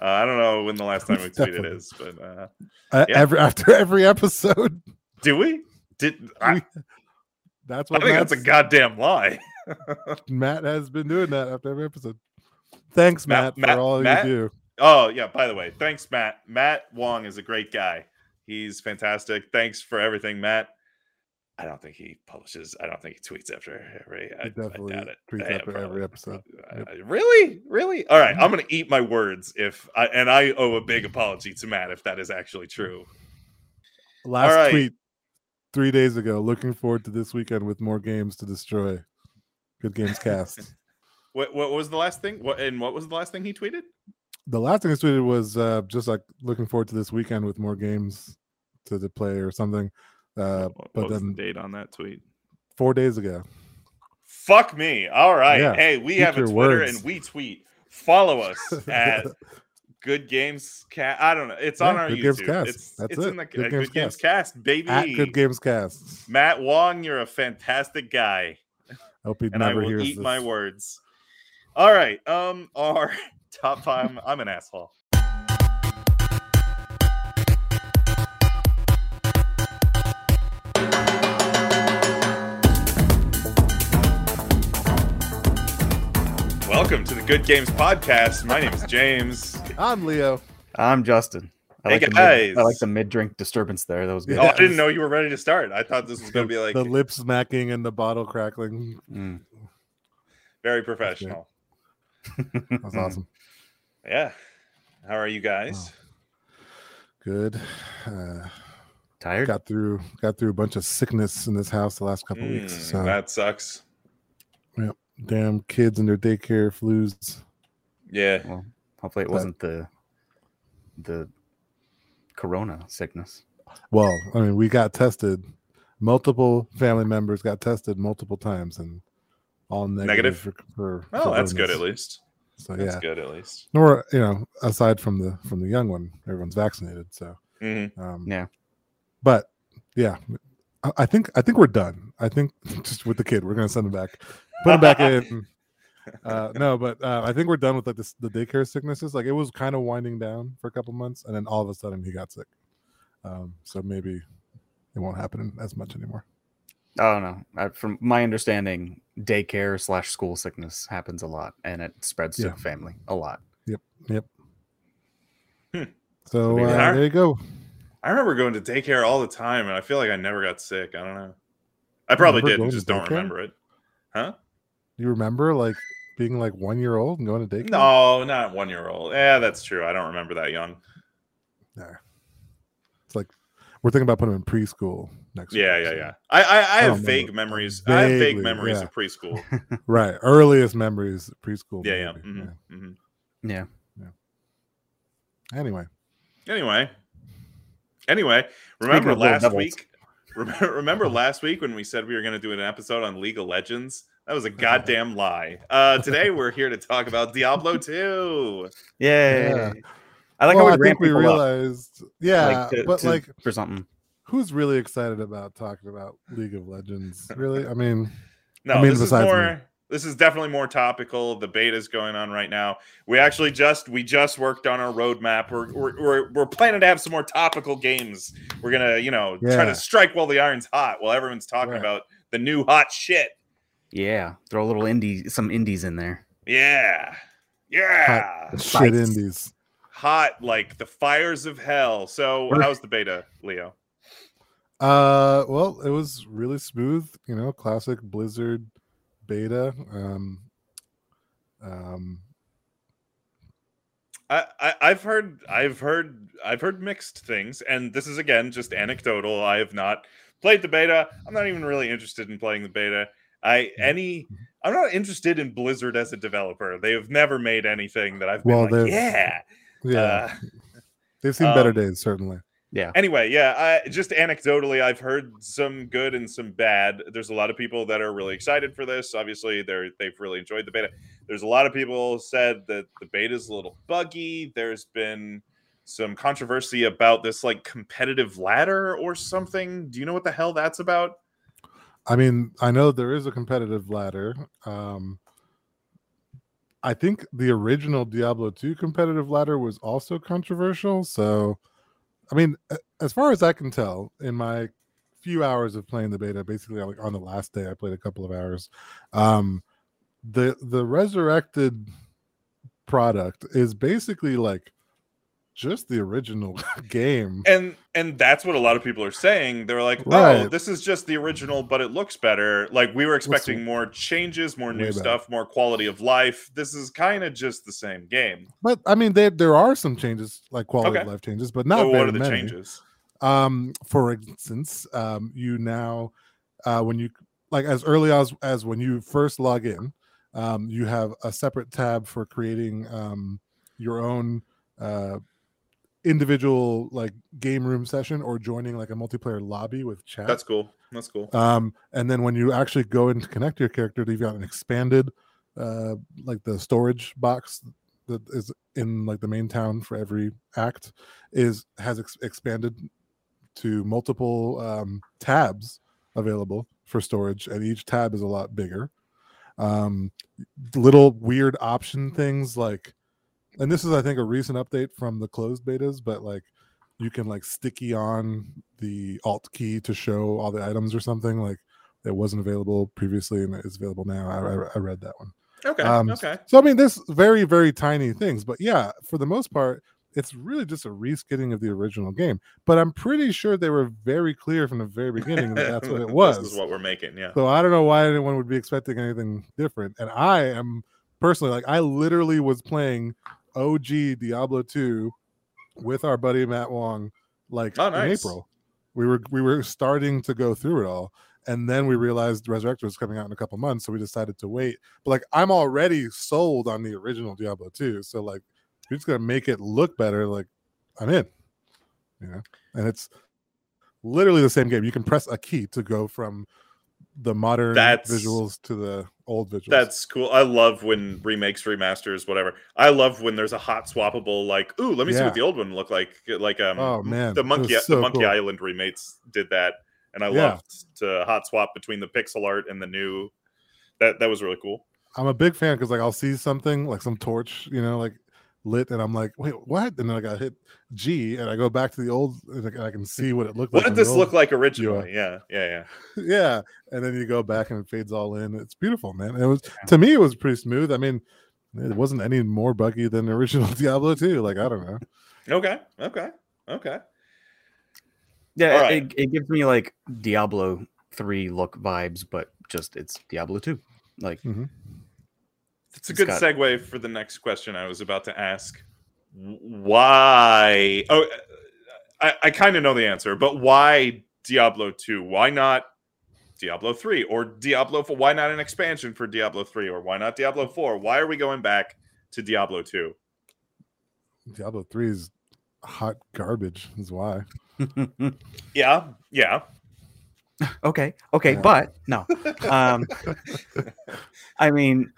Uh, I don't know when the last time we tweeted is, but uh, Uh, Yeah. Every after every episode, do we? Did I, that's I what think that's a goddamn lie. Matt has been doing that after every episode. Thanks, Matt- Matt, Matt- for all Matt? you do. Oh yeah. By the way, thanks, Matt. Matt Wong is a great guy. He's fantastic. Thanks for everything, Matt. I don't think he publishes. I don't think he tweets after every. I, He definitely I doubt it. tweets Yeah, after probably. every episode. Yep. Really, really. All right, I'm gonna eat my words if I and I owe a big apology to Matt if that is actually true. Last right. tweet three days ago. Looking forward to this weekend with more games to destroy. Good games cast. What what was the last thing? What and what was the last thing he tweeted? the last thing he tweeted was uh, just like looking forward to this weekend with more games to, to play or something. Uh, What but was then the date on that tweet? four days ago. Fuck me. All right. Yeah, Hey, we keep have a Twitter words. and we tweet. Follow us at Good Games Cast. I don't know. It's on our Good YouTube. Games Cast. It's That's it's it. in the Good uh, Games Good Games Cast, baby. At Good Games Cast. Matt Wong, you're a fantastic guy. Hope he and I never will hears eat this. my words. All right. Um, our top five. I'm an asshole. Welcome to the Good Games Podcast. My name is James. I'm Leo. I'm Justin. I Hey, like the guys. mid, I like the mid drink disturbance there. That was good. Oh, I didn't know you were ready to start. I thought this was going to be like the lip smacking and the bottle crackling. Mm. very professional. That was awesome. Yeah. How are you guys? Good. Uh, Tired? got through got through a bunch of sickness in this house the last couple weeks. Mm, So that sucks. Damn kids and their daycare flus. Yeah. Well, hopefully it wasn't the the corona sickness. Well, I mean, we got tested. Multiple family members got tested multiple times and all negative. Negative? For, for, Well, for that's good at least. So That's yeah, good at least. nor you know, aside from the from the young one, everyone's vaccinated. So Mhm. um, Yeah. but yeah, I, I think I think we're done. I think just with the kid, we're gonna send him back, put him back in. Uh, no, but uh, I think we're done with like this, the daycare sicknesses. Like it was kind of winding down for a couple months, and then all of a sudden he got sick. Um, so maybe it won't happen as much anymore. Oh no! I, from my understanding, daycare slash school sickness happens a lot, and it spreads to the family a lot. So maybe uh, not. there you go. I remember going to daycare all the time, and I feel like I never got sick. I don't know. I probably did, and just don't daycare? remember it. Huh? You remember like being like one year old and going to daycare? No, not one year old. Yeah, that's true. I don't remember that young. No. It's like we're thinking about putting him in preschool next. Yeah, week, yeah, so- yeah. I I, I don't have vague remember. memories. I have vague memories yeah. of preschool. Right. Earliest memories preschool. Yeah, yeah. maybe, mhm, mhm. Yeah. Anyway, Anyway, anyway, remember last week? Remember, remember last week when we said we were going to do an episode on League of Legends? That was a goddamn lie. Uh, today we're here to talk about Diablo 2. Yay! Yeah. I like well, how we I think we people up, realized. Yeah, like, to- but to- like, for something. who's really excited about talking about League of Legends? Really? I mean, No, I mean, this is more. me. This is definitely more topical. The beta's going on right now. We actually just we just worked on our roadmap. We're we're we're, we're planning to have some more topical games. We're gonna you know try to strike while the iron's hot, while everyone's talking Right. about the new hot shit. Yeah, throw a little indie, some indies in there. Yeah, yeah, shit Fights. indies. hot like the fires of hell. So We're- how's the beta, Leo? Uh, well, it was really smooth. You know, classic Blizzard beta. Um, um, I, I I've heard I've heard I've heard mixed things, and this is again just anecdotal. I have not played the beta. I'm not even really interested in playing the beta. I any I'm not interested in Blizzard as a developer. They have never made anything that I've been Well, like, they've- yeah. yeah, Uh, they've seen better um, days, certainly. Yeah. anyway, yeah, I, just anecdotally, I've heard some good and some bad. There's a lot of people that are really excited for this. Obviously, they're they've really enjoyed the beta. There's a lot of people said that the beta is a little buggy. There's been some controversy about this like competitive ladder or something. Do you know what the hell that's about? I mean, I know there is a competitive ladder. Um, I think the original Diablo 2 competitive ladder was also controversial. So, I mean, as far as I can tell, in my few hours of playing the beta, basically on the last day, I played a couple of hours. Um, the the resurrected product is basically like just the original game. And and that's what a lot of people are saying. They're like, "Oh, this is just the original, but it looks better." Like we were expecting more changes, more new better. stuff, more quality of life. This is kind of just the same game. But I mean, there there are some changes, like quality of life changes, but not So what are the many. changes? Um, for instance, um, you now uh, when you like as early as as when you first log in, um, you have a separate tab for creating um, your own uh, individual like game room session or joining like a multiplayer lobby with chat. That's cool. That's cool. Um, and then when you actually go in to connect your character, you've got an expanded, uh, like the storage box that is in like the main town for every act is has ex- expanded to multiple um, tabs available for storage, and each tab is a lot bigger. Um, little weird option things like, and this is I think a recent update from the closed betas, but like you can like sticky on the alt key to show all the items or something like it wasn't available previously and it's available now. I, I, I read that one. Okay. um, okay. So I mean, there's very very tiny things, but yeah, for the most part, it's really just a reskinning of the original game. But I'm pretty sure they were very clear from the very beginning that that's what it was. This is what we're making. Yeah. So I don't know why anyone would be expecting anything different. And I am personally like I literally was playing OG Diablo 2 with our buddy Matt Wong like Oh, in. April. We were we were starting to go through it all. And then we realized Resurrected was coming out in a couple months, so we decided to wait. But like I'm already sold on the original Diablo 2. So like you're just gonna make it look better, like I'm in. You know, and it's literally the same game. You can press a key to go from the modern That's- visuals to the old visuals. That's cool. I love when remakes, remasters, whatever. I love when there's a hot swappable, like, ooh, let me see what the old one looked like. Like, um, Oh, man. the Monkey, was the Monkey cool. Island remakes did that, and I Yeah. loved to hot swap between the pixel art and the new. That that was really cool. I'm a big fan because like I'll see something like some torch, you know, like lit, and I'm like, wait, what? And then I got hit G, and I go back to the old, and I can see what it looked What like. What did this look like originally? Yeah, yeah, yeah. yeah, and then you go back and it fades all in. It's beautiful, man. It was to me, it was pretty smooth. I mean, it wasn't any more buggy than the original Diablo 2. Like I don't know. Okay, okay, okay. Yeah, it- right. it, it gives me like Diablo 3 look vibes, but just it's Diablo 2. Like, mm-hmm. It's a good got- segue for the next question I was about to ask. Why? Oh, I, I kind of know the answer, but why Diablo 2? Why not Diablo 3 or Diablo 4? Why not an expansion for Diablo 3 or why not Diablo 4? Why are we going back to Diablo 2? Diablo 3 is hot garbage. Is why. Yeah, yeah. okay, okay, Yeah. but no. Um, I mean,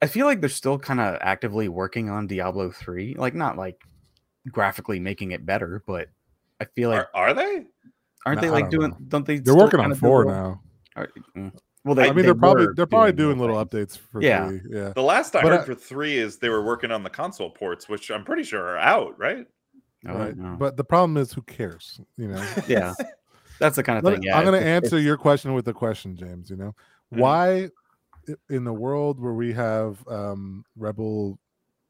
I feel like they're still kind of actively working on Diablo 3. Like, not like graphically making it better, but I feel like, Are, are they? aren't No, they like don't doing, know. don't they? They're working on four little- now. Are- mm. Well, they, I mean, they they're probably they're probably doing doing little things. updates for Yeah. three. Yeah. The last I But heard I- for 3 is they were working on the console ports, which I'm pretty sure are out, right? Right. know. But the problem is, who cares? You know. yeah, that's the kind of Let thing. me- Yeah, I'm going to it's- it's- answer your question with a question, James. You know, Mhm. why i- in the world where we have um Rebel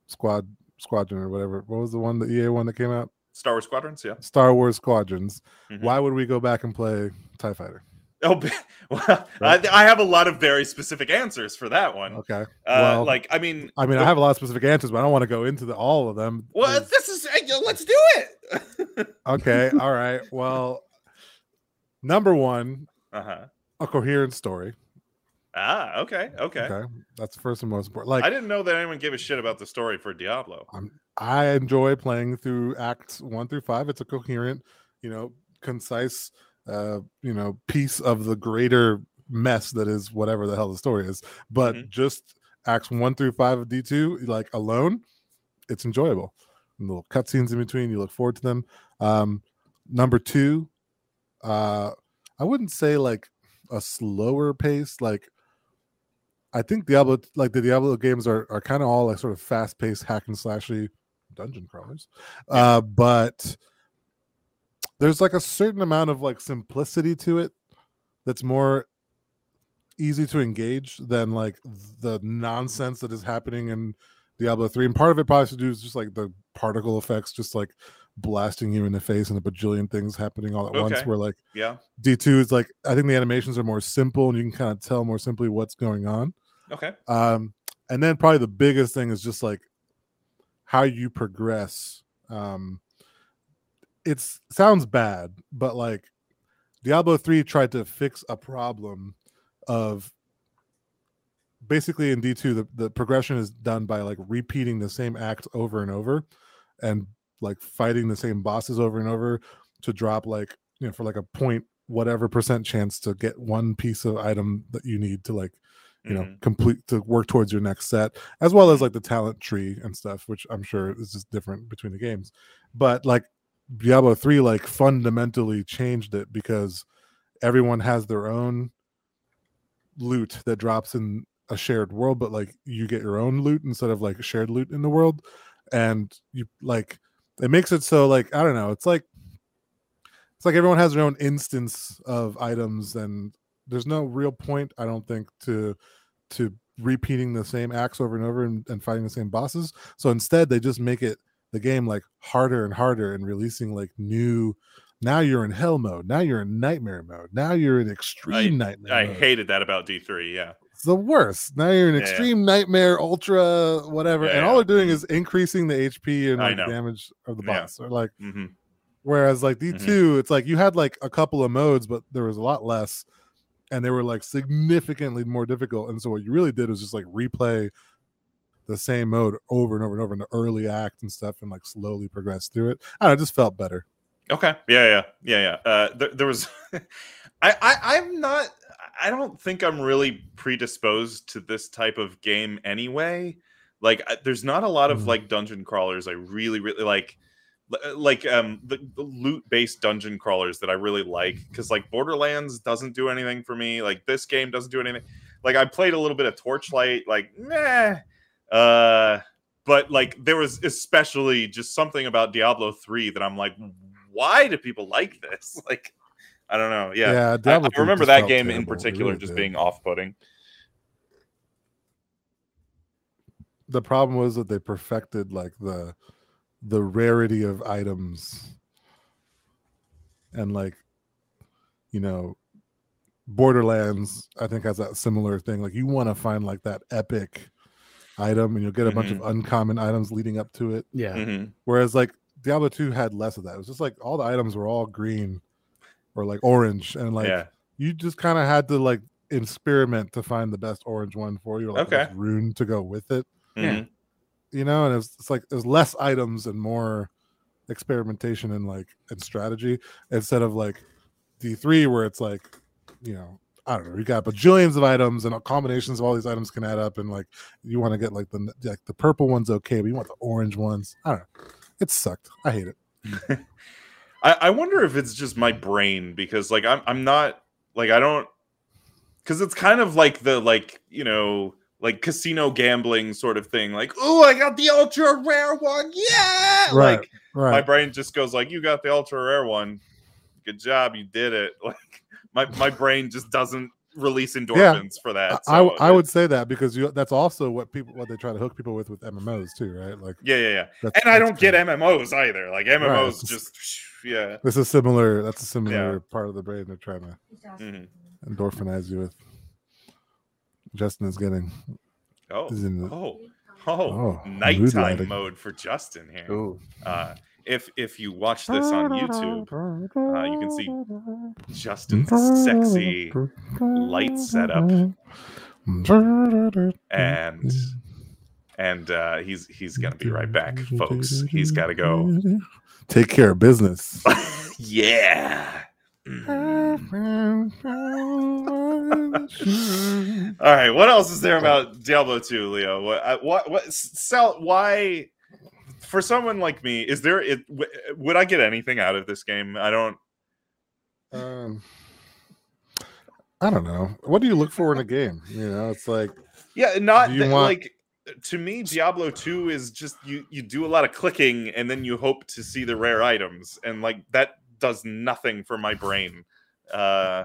Squad Squadron or whatever, what was the one, the EA one that came out? Star Wars Squadrons, yeah. Star Wars Squadrons. Mhm. Why would we go back and play Tie Fighter? Oh, well, Right. I, I have a lot of very specific answers for that one. Okay. Uh, well, like, I mean, I mean, I have a lot of specific answers, but I don't want to go into the, all of them. Well, There's- this is let's do it. okay. All right. Well, number one, uh huh. a coherent story. Ah, okay, okay. Okay. That's the first and most important. Like I didn't know that anyone gave a shit about the story for Diablo. I enjoy playing through acts one through five. It's a coherent, you know, concise, uh, you know, piece of the greater mess that is whatever the hell the story is. But Mhm. just acts one through five of D two, like alone, it's enjoyable. And little cutscenes in between, you look forward to them. Um, number two, uh, I wouldn't say like a slower pace, like I think Diablo, like the Diablo games, are are kind of all like sort of fast paced hack and slashy dungeon crawlers, uh, but there's like a certain amount of like simplicity to it that's more easy to engage than like the nonsense that is happening in Diablo 3. And part of it probably has to do is just like the particle effects, just like blasting you in the face and a bajillion things happening all at once. Okay. Where like Yeah. D2 is like, I think the animations are more simple and you can kind of tell more simply what's going on. Okay. Um, and then probably the biggest thing is just like how you progress. Um, it's sounds bad, but like Diablo 3 tried to fix a problem of basically in D2 the, the progression is done by like repeating the same act over and over and like fighting the same bosses over and over to drop like you know for like a point whatever percent chance to get one piece of item that you need to like you know Mhm. complete to work towards your next set as well as like the talent tree and stuff which i'm sure is just different between the games. But like diablo 3 like fundamentally changed it because everyone has their own loot that drops in a shared world but like you get your own loot instead of like shared loot in the world. And you like it makes it so like i don't know it's like it's like everyone has their own instance of items and there's no real point i don't think to to repeating the same acts over and over and, and fighting the same bosses so instead they just make it the game like harder and harder and releasing like new now you're in hell mode now you're in nightmare mode now you're in extreme nightmare I mode. hated that about D3. Yeah. it's the worst now you're in Yeah, yeah. extreme nightmare ultra whatever Yeah, and yeah. all they're doing is increasing the hp and I like damage of the Yeah. boss or like hmm Whereas like D2, it's like you had like a couple of modes, but there was a lot less, and they were like significantly more difficult. And so what you really did was just like replay the same mode over and over and over in the early act and stuff, and like slowly progress through it. I don't know, it just felt better. Okay. Yeah, yeah, yeah, yeah. Uh, there, there was, I, I, I'm not. I don't think I'm really predisposed to this type of game anyway. Like, I- there's not a lot of Mhm. like dungeon crawlers I really, really like. L- Like um the, the loot based dungeon crawlers that I really like because like Borderlands doesn't do anything for me. Like this game doesn't do anything. Like I played a little bit of Torchlight. Like meh. Uh, but like there was especially just something about Diablo 3 that I'm like, why do people like this? Like, I don't know. Yeah. I, Diablo I 3 remember that game in terrible. It particular really just did. being off putting. the problem was that they perfected like the the rarity of items and like you know borderlands i think has that similar thing like you want to find like that epic item and you'll get a bunch of uncommon items leading up to it Yeah. Mhm. whereas like diablo 2 had less of that it was just like all the items were all green or like orange and like yeah. you just kind of had to like experiment to find the best orange one for you like Okay. rune to go with it Yeah. You know and it's, it's like there's less items and more experimentation and like and strategy instead of like d3 where it's like you know i don't know you got bajillions of items and combinations of all these items can add up and like you want to get like the like the purple one's okay but you want the orange ones. I don't know. It sucked. I hate it. I, I wonder if it's just my brain because like I'm I'm not like I don't because it's kind of like the like you know like casino gambling sort of thing like oh I got the ultra rare one yeah! Right, like my brain just goes like you got the ultra rare one. Good job you did it. Like my my brain just doesn't release endorphins for that I, so I would say that because you that's also what people what they try to hook people with with mmos too right? Like yeah yeah yeah. and I don't get kinda- mmos either like mmos It's- just yeah. This is similar that's a similar part of the brain they're trying to Mhm. endorphinize you with justin is getting oh is the, oh oh, Oh, nighttime mode for justin here. Uh if if you watch this on youtube uh, you can see justin's sexy light setup. And and uh he's he's gonna be right back folks. He's gotta go. Take care of business. Yeah. all right what else is there about diablo 2 leo? What what what sell why for someone like me is there it w- would i get anything out of this game? I don't. Um I don't know. What do you look for in a game? You know, it's like Yeah, not that- want- like to me, Diablo 2 is just you you do a lot of clicking and then you hope to see the rare items, and like that does nothing for my brain. Uh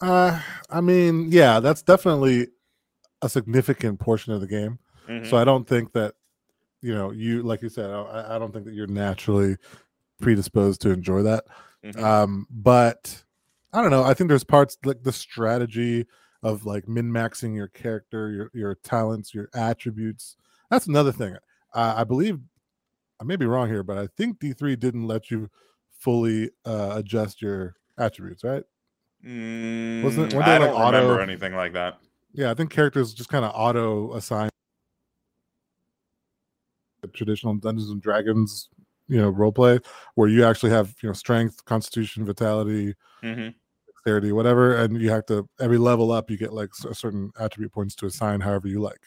uh I mean, yeah, that's definitely a significant portion of the game. mhm. So I don't think that you know, you like you said, I, I don't think that you're naturally predisposed to enjoy that. Mhm. Um, but I don't know. I think there's parts like the strategy of like min maxing your character, your your talents, your attributes. That's another thing. Uh, I believe I may be wrong here, but I think D3 didn't let you fully uh, adjust your attributes, right? Mm, Wasn't- weren't I don't like, remember auto- anything like that. Yeah, I think characters just kind of auto assign traditional Dungeons and Dragons, you know, role play where you actually have you know strength, constitution, vitality, hmm dexterity, whatever, and you have to every level up you get like a certain attribute points to assign however you like.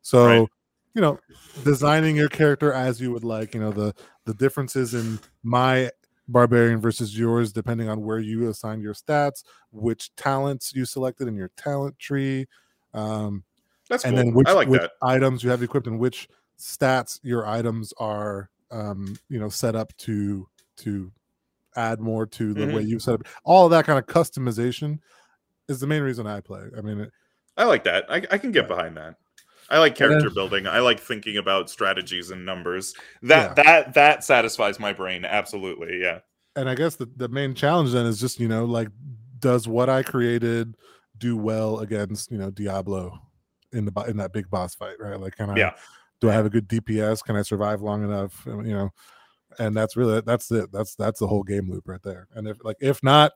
So, Right. you know, designing your character as you would like, you know, the the differences in my barbarian versus yours depending on where you assign your stats, which talents you selected in your talent tree, um, That's and cool. then which, I like which that. items you have equipped and which stats your items are um you know set up to to add more to the Mm-hmm. way you set up all of that kind of customization is the main reason i play i mean it, I like that. I, I can get Yeah. behind that. I like character building. I like thinking about strategies and numbers. That Yeah. that that satisfies my brain. Absolutely. Yeah. and i guess the, the main challenge then is just you know like does what i created do well against you know diablo in the in that big boss fight right like can i Yeah. do i have a good dps can i survive long enough you know and that's really that's it that's that's the whole game loop right there and if like if not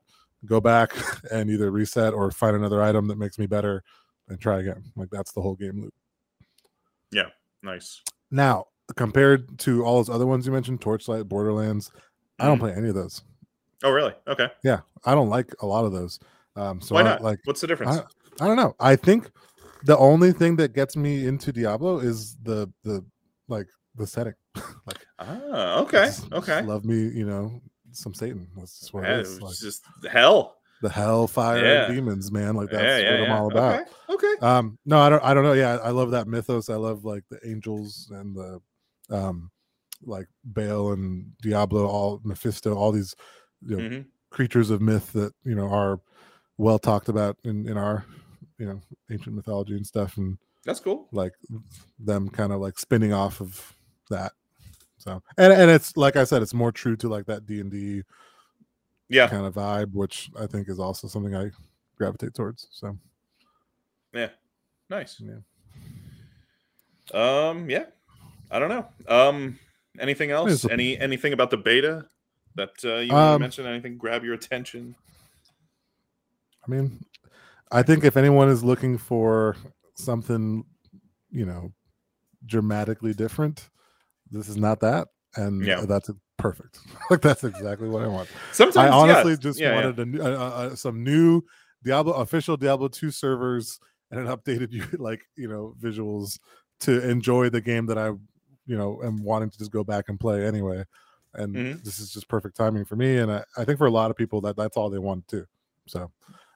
go back and either reset or find another item that makes me better and try again like that's the whole game loop Yeah, nice. now compared to all those other ones you mentioned torchlight borderlands i don't Mhm. play any of those Oh, really? Okay. yeah i don't like a lot of those um so Why I, not? like What's the difference? I don't know. I think the only thing that gets me into Diablo is the the like the setting. like ah, okay. just- just Okay. love me, you know, some Satan. That's just what Yeah, it is. was Like just hell. The hellfire Yeah. demons, man. Like that's yeah, yeah, what. I'm all about. Okay. okay. Um, no, I don't I don't know. Yeah, I love that mythos. I love like the angels and the um like Baal and Diablo, all Mephisto, all these you know, Mhm. creatures of myth that you know are well talked about in in our you know ancient mythology and stuff and That's cool. like them kind of like spinning off of that so and and it's like i said it's more true to like that d&d Yeah. kind of vibe which i think is also something i gravitate towards so Yeah. Nice. yeah Um, yeah. I don't know. Um, anything else? Any anything about the beta that uh, you Um, mention? Anything grab your attention? i mean i think if anyone is looking for something you know dramatically different this is not that and Yeah. that's perfect like that's exactly what i want Sometimes I honestly yes. just Yeah, yeah. wanted a, new- uh, uh, uh, some new Diablo official Diablo 2 servers and an updated you like you know visuals to enjoy the game that I you know am wanting to just go back and play anyway. And Mhm. this is just perfect timing for me, and I, I think for a lot of people that that's all they want too. So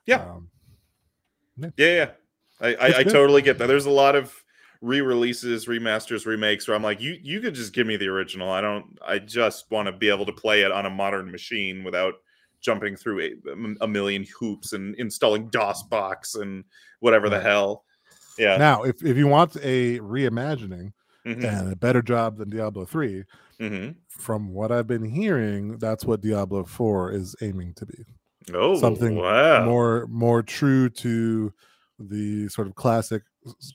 Yeah. um, Yeah, yeah. I, I, I totally get that. There's a lot of re-releases, remasters, remakes where I'm like, you you could just give me the original. I don't. I just want to be able to play it on a modern machine without jumping through a, a million hoops and installing DOSBox and whatever the hell. Yeah. now, if if you want a reimagining Mhm, and a better job than Diablo 3, mhm. from what I've been hearing, that's what Diablo 4 is aiming to be. Oh, Something wow. more more true to the sort of classic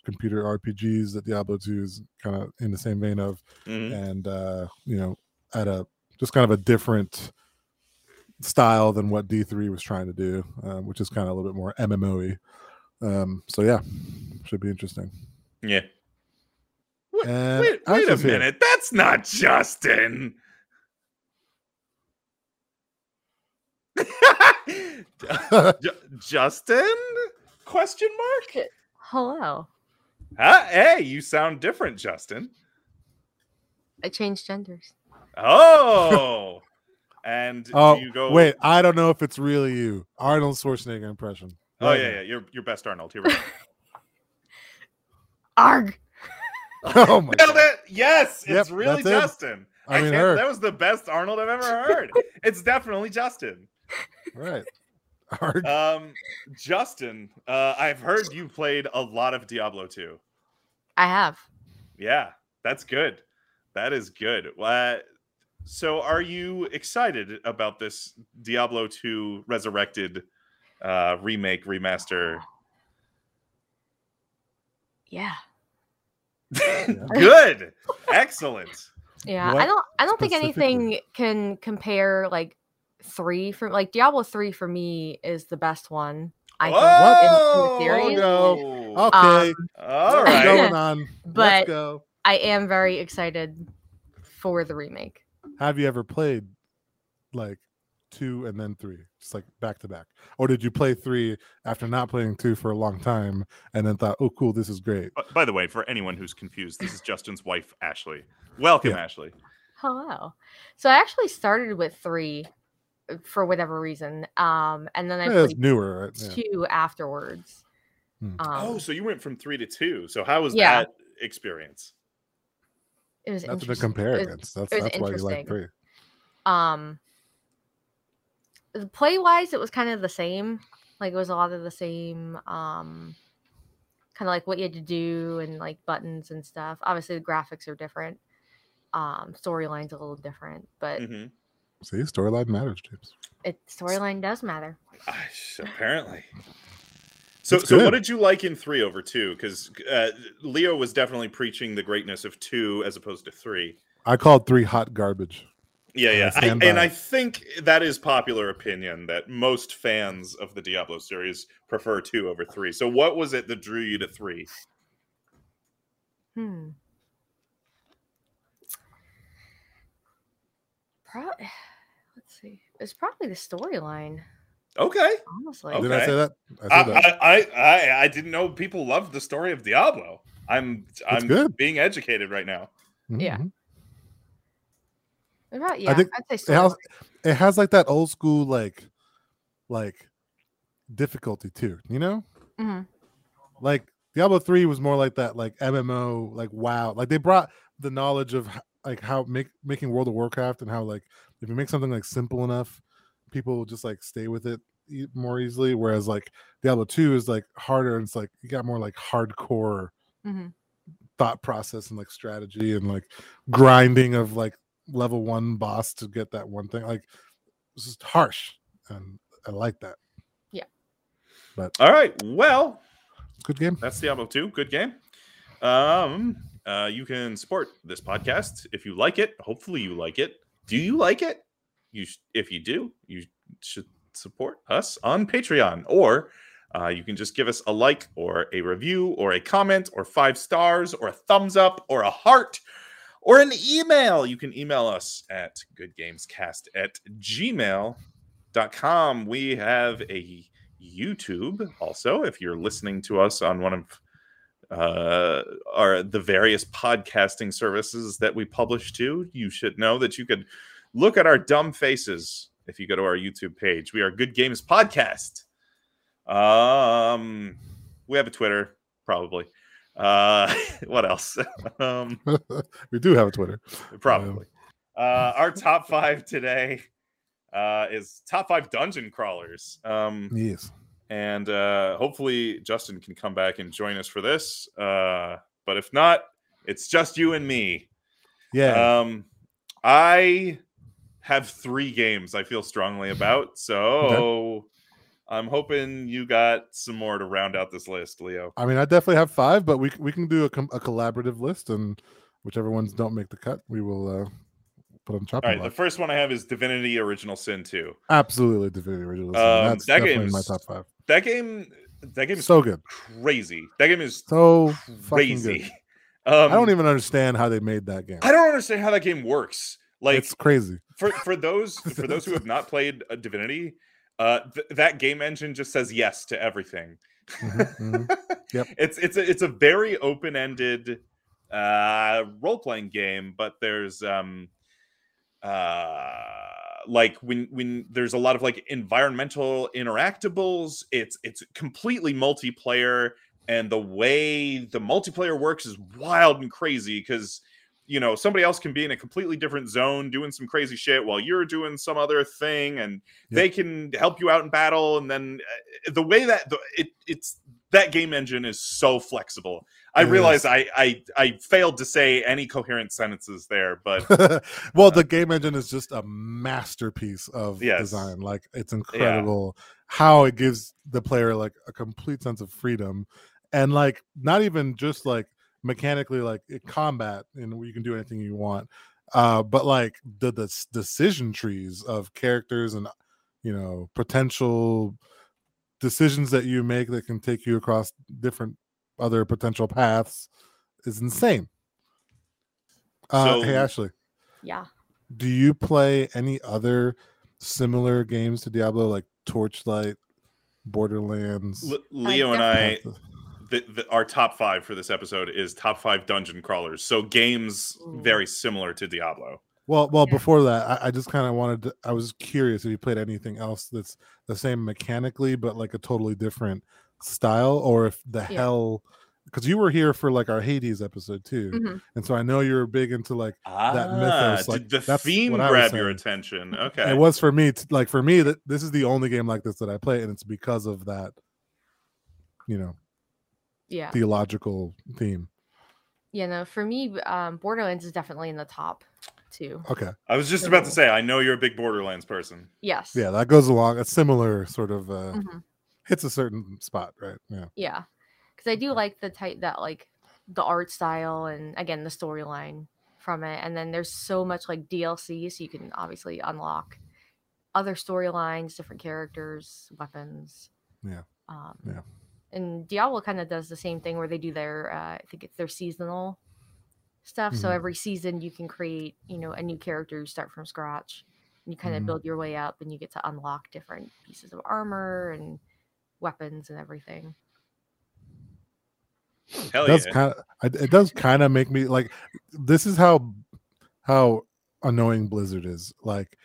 computer RPGs that Diablo 2 is kind of in the same vein of, Mhm. and uh, you know, at a just kind of a different style than what D3 was trying to do, um, which is kind of a little bit more MMO-y. Um, so yeah, should be interesting. Yeah. Wait, wait, wait a is here. minute. That's not Justin. Justin? Question mark? Hello. Huh? Hey, you sound different, Justin. I changed genders. Oh. and Oh you go wait, I don't know if it's really you. Arnold Schwarzenegger impression. Oh Right yeah, now. yeah. Your your best Arnold. Here we go. Arg. Oh my Nailed god. it. Yes, Yep, it's really that's it. Justin. I mean, can't- that was the best Arnold I've ever heard. it's definitely Justin. Right. Arg. Um, Justin, uh, I've heard you played a lot of Diablo 2. I have. Yeah, that's good. That is good. Uh, so, are you excited about this Diablo 2 Resurrected uh, remake remaster? Yeah. good, excellent. Yeah. What I don't I don't think anything can compare like three for like Diablo 3 for me is the best one. I Whoa! think in, in the oh, series. no. Oh, Okay. Um, All What's right. going on? Let's But- go. I am very excited for the remake. Have you ever played like two and then three, just like back to back, or did you play three after not playing two for a long time and then thought, "Oh, cool, this is great"? By the way, for anyone who's confused, this is Justin's wife, Ashley. Welcome, Yeah. Ashley. Hello. So I actually started with three for whatever reason. Um and then I Yeah, it's played newer. Right? Yeah. two afterwards. Hmm. Um, oh, so you went from three to two. So how was Yeah. that experience? it was Nothing to interesting. compare was- against. That's that's why you like three. um play wise it was kind of the same like it was a lot of the same um kind of like what you had to do and like buttons and stuff obviously the graphics are different um storyline's a little different but hmm See, storyline matters, James. it storyline does matter apparently. So, so what did you like in three over two? Because uh, Leo was definitely preaching the greatness of two as opposed to three. I called three hot garbage. Yeah, yeah, I, and I think that is popular opinion that most fans of the Diablo series prefer two over three. So, what was it that drew you to three? hmm Pro- let's see it's probably the storyline Okay, honestly Okay. Did I say that? I I, that. I, I, I, I didn't know people loved the story of Diablo. I'm, I'm good. being educated right now. yeah. Mhm. About- yeah think i'd say it has, it has like that old school like like difficulty too. You know, Mhm. like Diablo three was more like that, like MMO, like WoW. Like they brought the knowledge of like how make making World of Warcraft and how like if you make something like simple enough, people will just like stay with it more easily. Whereas like Diablo two is like harder and it's like you got more like hardcore Mhm. thought process and like strategy and like grinding of like level one boss to get that one thing. Like it's just harsh, and I like that. Yeah. But all right, well, Good game. That's Diablo 2. Good game. Um, uh, you can support this podcast if you like it. Hopefully, you like it. Do you like it? You, if you do, you should support us on Patreon, or uh, you can just give us a like, or a review, or a comment, or five stars, or a thumbs up, or a heart, or an email. You can email us at goodgamescast at gmail.com. We have a YouTube also. If you're listening to us on one of uh, our the various podcasting services that we publish to, you should know that you could look at our dumb faces if you go to our YouTube page. We are Good Games Podcast. Um, we have a Twitter, probably. Uh, what else? um, we do have a Twitter. probably. Uh, our top five today uh, is top five dungeon crawlers. Um, Yes. And uh, hopefully Justin can come back and join us for this. Uh, but if not, it's just you and me. Yeah. Um, I have three games I feel strongly about, so I'm hoping you got some more to round out this list, Leo. I mean, I definitely have five, but we we can do a, com- a collaborative list, and whichever ones don't make the cut, we will uh, put on chopping All right, the first one I have is Divinity Original Sin 2. Absolutely, Divinity Original. Sin. Um, That's that definitely in my top five. That game, that game is So good, crazy. That game is so fucking crazy. good. Um, I don't even understand how they made that game. I don't understand how that game works. Like it's crazy. for for those for those who have not played uh, Divinity, uh, th- that game engine just says yes to everything. Mhm, mhm. Yep. It's it's a, it's a very open ended uh, role playing game, but there's um uh like when when there's a lot of like environmental interactables it's it's completely multiplayer and the way the multiplayer works is wild and crazy because you know somebody else can be in a completely different zone doing some crazy shit while you're doing some other thing and Yeah. they can help you out in battle and then uh, the way that the, it it's that game engine is so flexible i realize. I, I i failed to say any coherent sentences there but well, the game engine is just a masterpiece of Yes. design. Like it's incredible how it gives the player like a complete sense of freedom, and like not even just like mechanically like in combat and you can do anything you want, uh, but like the the decision trees of characters and you know potential decisions that you make that can take you across different other potential paths is insane. Uh, hey Ashley, Yeah. do you play any other similar games to Diablo like Torchlight, Borderlands? Le- leo and i the, the, our top five for this episode is top five dungeon crawlers. So games Ooh. very similar to Diablo. Well, well, Yeah. before that, I, I just kind of wanted to. I was curious if you played anything else that's the same mechanically, but like a totally different style, or if the Yeah. hell, because you were here for like our Hades episode too, Mhm. and so I know you're big into like That mythos, Ah, like, did the that's theme what I was grab your attention? Okay. it was for me. t- like for me, that this is the only game like this that I play, and it's because of that, you know, Yeah. theological theme. Yeah. No, for me, um, Borderlands is definitely in the top two. Okay, I was just about to say, I know you're a big Borderlands person. Yes. yeah, that goes along a similar sort of uh Mhm. hits a certain spot, right? Yeah. Yeah. Because I do like the type that like the art style and again the storyline from it. And then there's so much like DLC, so you can obviously unlock other storylines, different characters, weapons. Yeah. Um, Yeah. And Diablo kind of does the same thing where they do their, uh, I think it's their seasonal stuff. So Mhm. every season you can create, you know, a new character, you start from scratch. And you kind of Mhm. build your way up and you get to unlock different pieces of armor and weapons and everything. Hell it does yeah. kind of it does kind of make me like this is how how annoying blizzard is like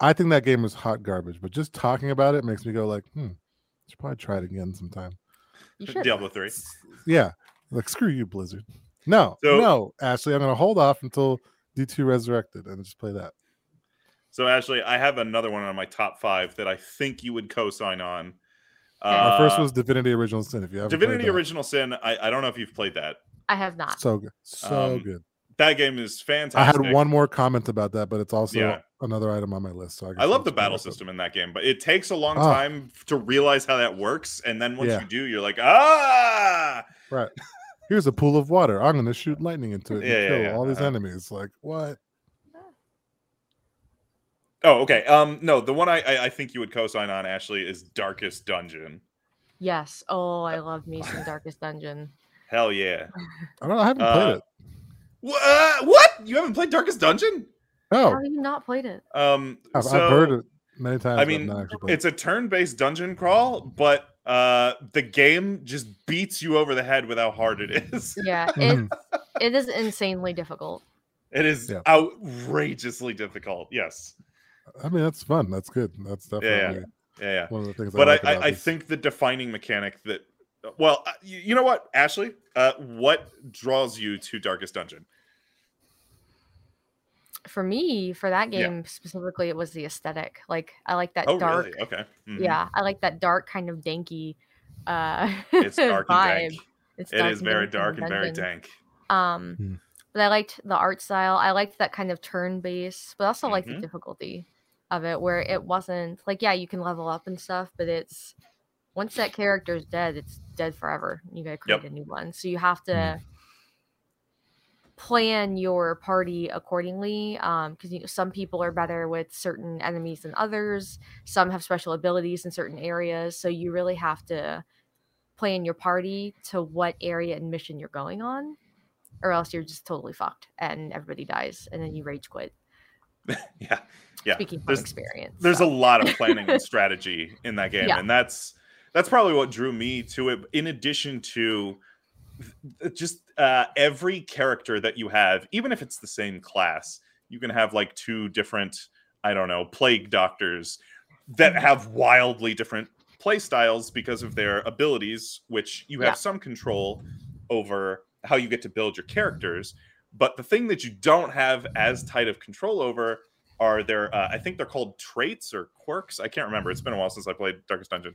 i think that game is hot garbage but just talking about it makes me go like hmm should probably try it again sometime You should. Diablo 3. yeah like screw you blizzard no So- no ashley i'm gonna hold off until d2 resurrected and just play that So, Ashley, I have another one on my top five that I think you would co sign on. my first Uh, was divinity original sin if you haven't Divinity. Original Sin. I, I don't know if you've played that. I have not. so good so Um, good That game is fantastic. i had one more comment about that but it's also Yeah. another item on my list so i, I love the battle go with it. system in that game, but it takes a long Ah. time to realize how that works. And then once Yeah. you do, you're like, ah, Right. Here's a pool of water. I'm going to shoot lightning into it and Yeah, yeah, kill yeah, all these uh-huh. enemies. Like what? Oh, okay. Um, no, the one I, I I think you would co-sign on, Ashley, is Darkest Dungeon. Yes. Oh, I love me some Darkest Dungeon. Hell yeah. I don't know. I haven't Uh, played it. Wha- uh, what? You haven't played Darkest Dungeon? No, How have you not played it? Um, I've, so I've heard it many times. I mean, not actually played it's a turn-based dungeon crawl, but uh, the game just beats you over the head with how hard it is. Yeah, it. it Mhm. it is insanely difficult. It is Yeah. outrageously difficult. Yes. I mean, that's fun. That's good. That's yeah. definitely Yeah, yeah. one of the things. but I, I, like I, I think the defining mechanic that well uh, you, you know what ashley uh, what draws you to darkest dungeon For me, for that Yeah. game specifically, it was the aesthetic. Like I like that oh dark. really okay Mhm. Yeah, I like that dark kind of danky uh it's dark and dank It's it is and very dank dark the and very dank Um, Hmm. but I liked the art style. I liked that kind of turn base, but I also like Mhm. the difficulty of it, where it wasn't like yeah, you can level up and stuff, but it's once that character is dead, it's dead forever. You gotta create Yep. a new one, so you have to Hmm. Plan your party accordingly. Um, because you know some people are better with certain enemies than others. Some have special abilities in certain areas, so you really have to plan your party to what area and mission you're going on or else you're just totally fucked and everybody dies and then you rage quit. yeah yeah Speaking from there's, experience. there's so. a lot of planning and strategy in that game Yeah. and that's that's probably what drew me to it in addition to just uh, every character that you have even if it's the same class you can have like two different I don't know, plague doctors that have wildly different play styles because of their abilities, which you have Yeah. some control over how you get to build your characters. But the thing that you don't have as tight of control over are their, uh, I think they're called traits or quirks. I can't remember. It's been a while since I played Darkest Dungeon.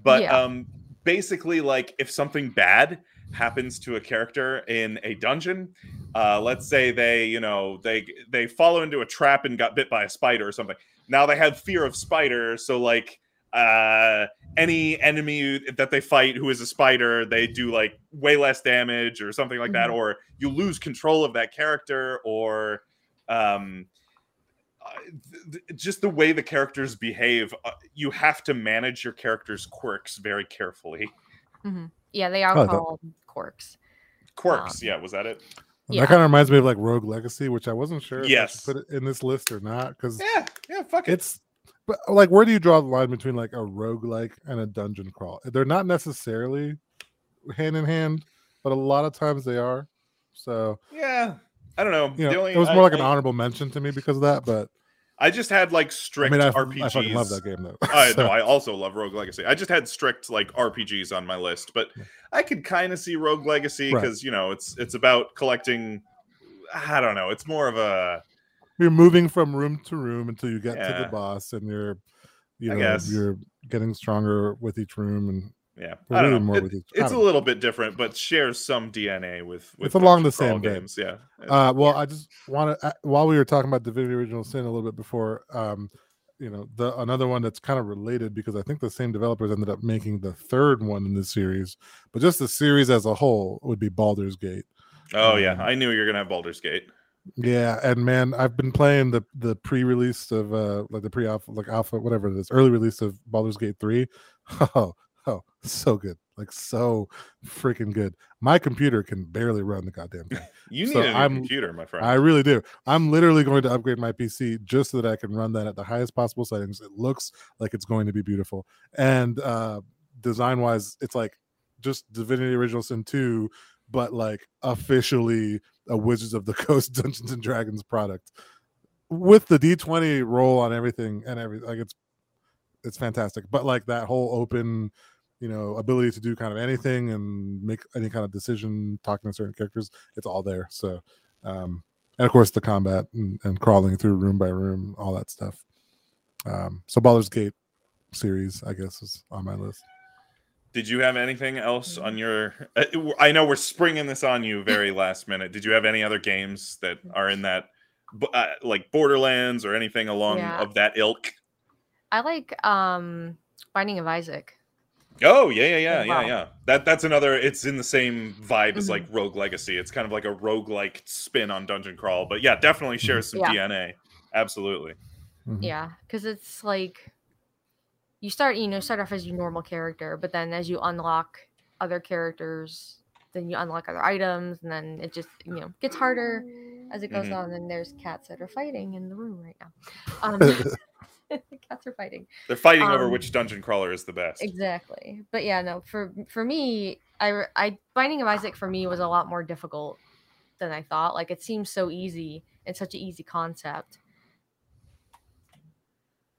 But Yeah. um, basically, like if something bad happens to a character in a dungeon, uh, let's say they, you know, they they follow into a trap and got bit by a spider or something. Now they have fear of spider, so like uh any enemy that they fight who is a spider they do like way less damage or something like that Mhm. or you lose control of that character or um uh, th- th- just the way the characters behave uh, you have to manage your character's quirks very carefully Yeah, they are Oh, I thought- called quirks. quirks Um, yeah was that it Yeah. That kind of reminds me of like Rogue Legacy, which I wasn't sure if Yes. I put it in this list or not because yeah yeah fuck it it's but like where do you draw the line between like a rogue like and a dungeon crawl? They're not necessarily hand in hand, but a lot of times they are. So yeah i don't know, you know, The only- it was I- more like an I- honorable mention to me because of that. But I just had like I strict mean, I, RPGs. I fucking love that game though. I So, know. I also love Rogue Legacy. I just had strict like RPGs on my list, but I could kind of see Rogue Legacy Right. because you know it's it's about collecting. I don't know. It's more of a you're moving from room to room until you get to the boss, and you're, you I know, you're getting stronger with each room, and yeah. I don't know. It- it's a don't know. little bit different, but shares some DNA with. with It's along the same games. Yeah. Uh, well, I just want to while we were talking about Divinity Original Sin a little bit before, um, you know, the another one that's kind of related because I think the same developers ended up making the third one in the series, but just the series as a whole would be Baldur's Gate. oh yeah, um, I knew you were gonna have Baldur's Gate. Yeah, and man, I've been playing the the pre-release of uh like the pre-alpha like alpha whatever it is, early release of Baldur's Gate 3. Oh, oh, so good. Like so freaking good. My computer can barely run the goddamn thing. You need a computer, my friend. I really do. I'm literally going to upgrade my PC just so that I can run that at the highest possible settings. It looks like it's going to be beautiful. And uh design wise, it's like just Divinity Original Sin 2, but like officially a Wizards of the Coast Dungeons and Dragons product with the D20 roll on everything and everything. Like it's it's fantastic. But like that whole open, you know, ability to do kind of anything and make any kind of decision, talking to certain characters, it's all there. So um and of course the combat and, and crawling through room by room, all that stuff. Um so Baldur's Gate series, I guess, is on my list. Did you have anything else on your? uh, I know we're springing this on you very last minute. Did you have any other games that are in that, uh, like Borderlands or anything along Yeah. of that ilk? I like um Binding of Isaac. Oh yeah, yeah, yeah, yeah, yeah. That that's another. It's in the same vibe as Mhm. like Rogue Legacy. It's kind of like a rogue like spin on Dungeon Crawl, but yeah, definitely shares some Yeah. DNA. Absolutely. Mhm. Yeah, because it's like you start, you know, start off as your normal character, but then as you unlock other characters, then you unlock other items, and then it just, you know, gets harder as it goes Mhm. on. And there's cats that are fighting in the room right now. Um, the cats are fighting. They're fighting over Um, which dungeon crawler is the best. Exactly. But yeah, no, for for me, I I Binding of Isaac for me was a lot more difficult than I thought. Like it seems so easy and such an easy concept.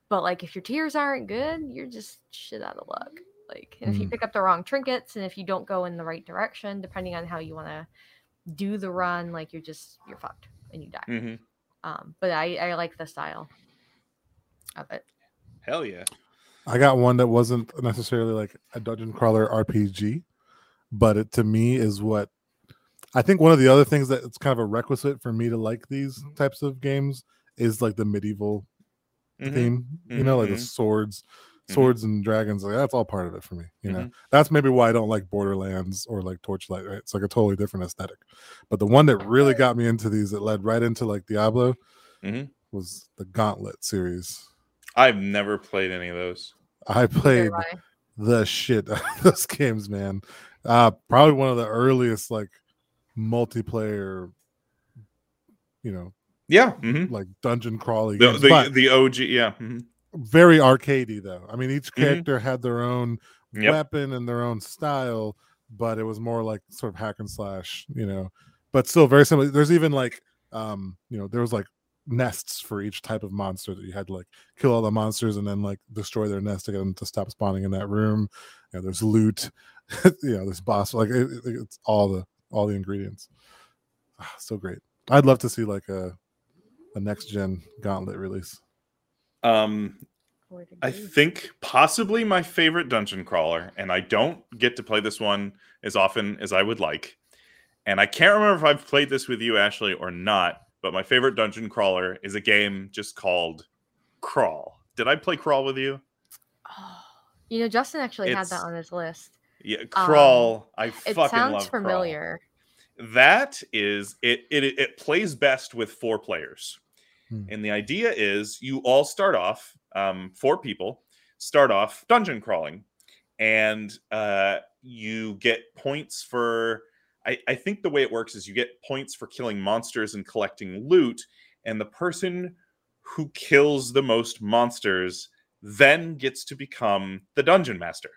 But like if your tears aren't good, you're just shit out of luck. Like and if you Mm. pick up the wrong trinkets and if you don't go in the right direction, depending on how you want to do the run, like you're just you're fucked and you die. hmm Um, but I I like the style of it. Hell yeah. I got one that wasn't necessarily like a dungeon crawler RPG, but it to me is what I think one of the other things that it's kind of a requisite for me to like these types of games is like the medieval Mhm. theme, you know, like the swords, Mhm. swords and dragons. Like that's all part of it for me. You know, Mhm. that's maybe why I don't like Borderlands or like Torchlight. Right? It's like a totally different aesthetic. But the one that really got me into these, that led right into like Diablo, was the Gauntlet series. I've never played any of those. I played I. the shit out of those games, man. Uh, probably one of the earliest like multiplayer, you know, Yeah. hmm like dungeon crawling. The, the, the OG. Yeah. mhm. very arcadey though. I mean, each Mhm. character had their own Yep. weapon and their own style, but it was more like sort of hack and slash, you know. But still very similar. There's even like, um, you know, there was like nests for each type of monster that you had to like kill all the monsters and then like destroy their nest to get them to stop spawning in that room. You know, there's loot, you know, there's boss like it, it- it's all the all the ingredients. Ah, so great. I'd love to see like a a next gen gauntlet release. Um, I think possibly my favorite dungeon crawler, and I don't get to play this one as often as I would like. And I can't remember if I've played this with you, Ashley, or not. But my favorite dungeon crawler is a game just called Crawl. Did I play Crawl with you? Oh, you know, Justin actually had that on his list. Yeah, Crawl. I It fucking sounds love Crawl. familiar. That is it, it. It plays best with four players, Hmm. and the idea is you all start off. Um, four people start off dungeon crawling, and uh, you get points for. I, I think the way it works is you get points for killing monsters and collecting loot, and the person who kills the most monsters then gets to become the dungeon master.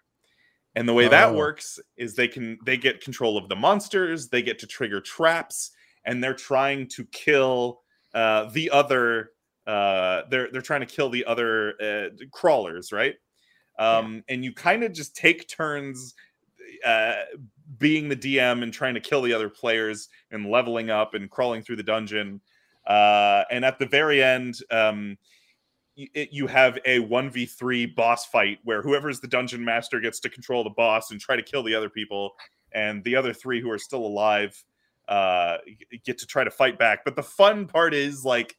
And the way that Oh. works is they can they get control of the monsters, they get to trigger traps, and they're trying to kill uh, the other. Uh, they're they're trying to kill the other uh, crawlers, right? Um, And you kind of just take turns uh, being the DM and trying to kill the other players and leveling up and crawling through the dungeon. Uh, and at the very end, um, it, you have a 1v3 boss fight where whoever's the dungeon master gets to control the boss and try to kill the other people and the other three who are still alive uh get to try to fight back but the fun part is like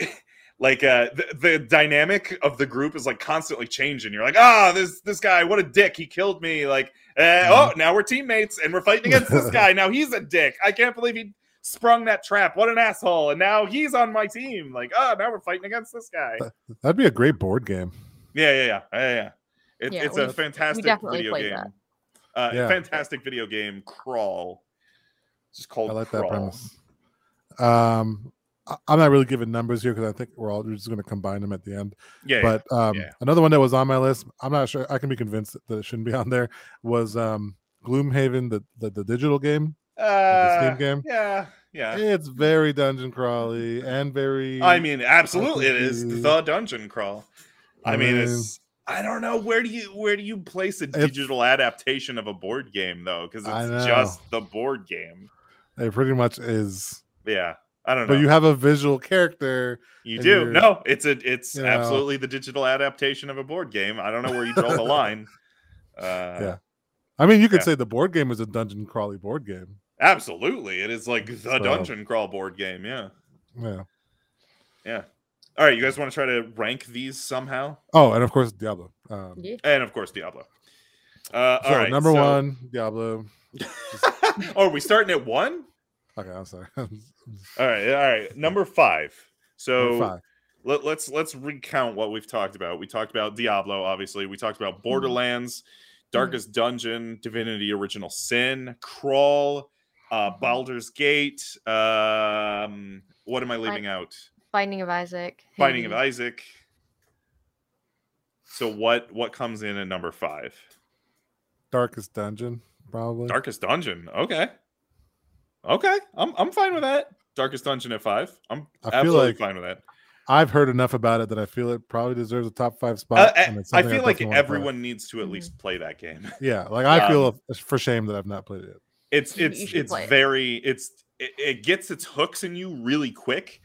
like uh the, the dynamic of the group is like constantly changing you're like ah this this guy what a dick he killed me like uh, oh now we're teammates and we're fighting against this guy now he's a dick i can't believe he sprung that trap what an asshole and now he's on my team like oh now we're fighting against this guy That'd be a great board game. yeah, yeah, yeah, yeah. yeah. It, Yeah, it's we- a we fantastic definitely video played game. that. Uh, Yeah. fantastic video game. Crawl. It's just called. I like Crawl. that premise. Um, I- I'm not really giving numbers here because I think we're all just going to combine them at the end. Yeah, but um, yeah. another one that was on my list, I'm not sure. I can be convinced that it shouldn't be on there. Was um, Gloomhaven, the, the the digital game, the Uh, Steam game? Yeah, yeah. It's very dungeon crawly and very. I mean, absolutely, it is the dungeon crawl. I mean, Um, it's. I don't know where do you where do you place a digital adaptation of a board game though? Because it's just the board game. it pretty much is. Yeah, I don't know. But you have a visual character. You do. No, it's a it's you know. absolutely the digital adaptation of a board game. I don't know where you draw the line. Uh, Yeah. I mean, you could Yeah. say the board game is a dungeon crawly board game. Absolutely. It is like the So- dungeon crawl board game. Yeah. Yeah. Yeah. All right. You guys want to try to rank these somehow? Oh, and of course Diablo. Um, Yeah. And of course, Diablo. Uh, so all right. number so- one, Diablo. oh, are we starting at one? Okay, I'm sorry. All right. All right. Number five. So Number five. let, let's let's recount what we've talked about. We talked about Diablo, obviously. We talked Mm-hmm. about Borderlands, Darkest Dungeon, Divinity: Original Sin, Crawl, uh, Mm-hmm. Baldur's Gate. Um, what am I leaving out? Binding of Isaac. Binding of Isaac. So what what comes in at number five? Darkest Dungeon, probably. Darkest Dungeon. Okay. Okay. I'm I'm fine with that. Darkest Dungeon at five. I'm I feel absolutely like fine with that. I've heard enough about it that I feel it probably deserves a top five Uh, spot. I, and it's I something feel like definitely wanna play. everyone needs to at least play that game. Yeah, like I Um, feel for shame that I've not played it. yet. It's it's it's play it. very it's it, it gets its hooks in you really quick,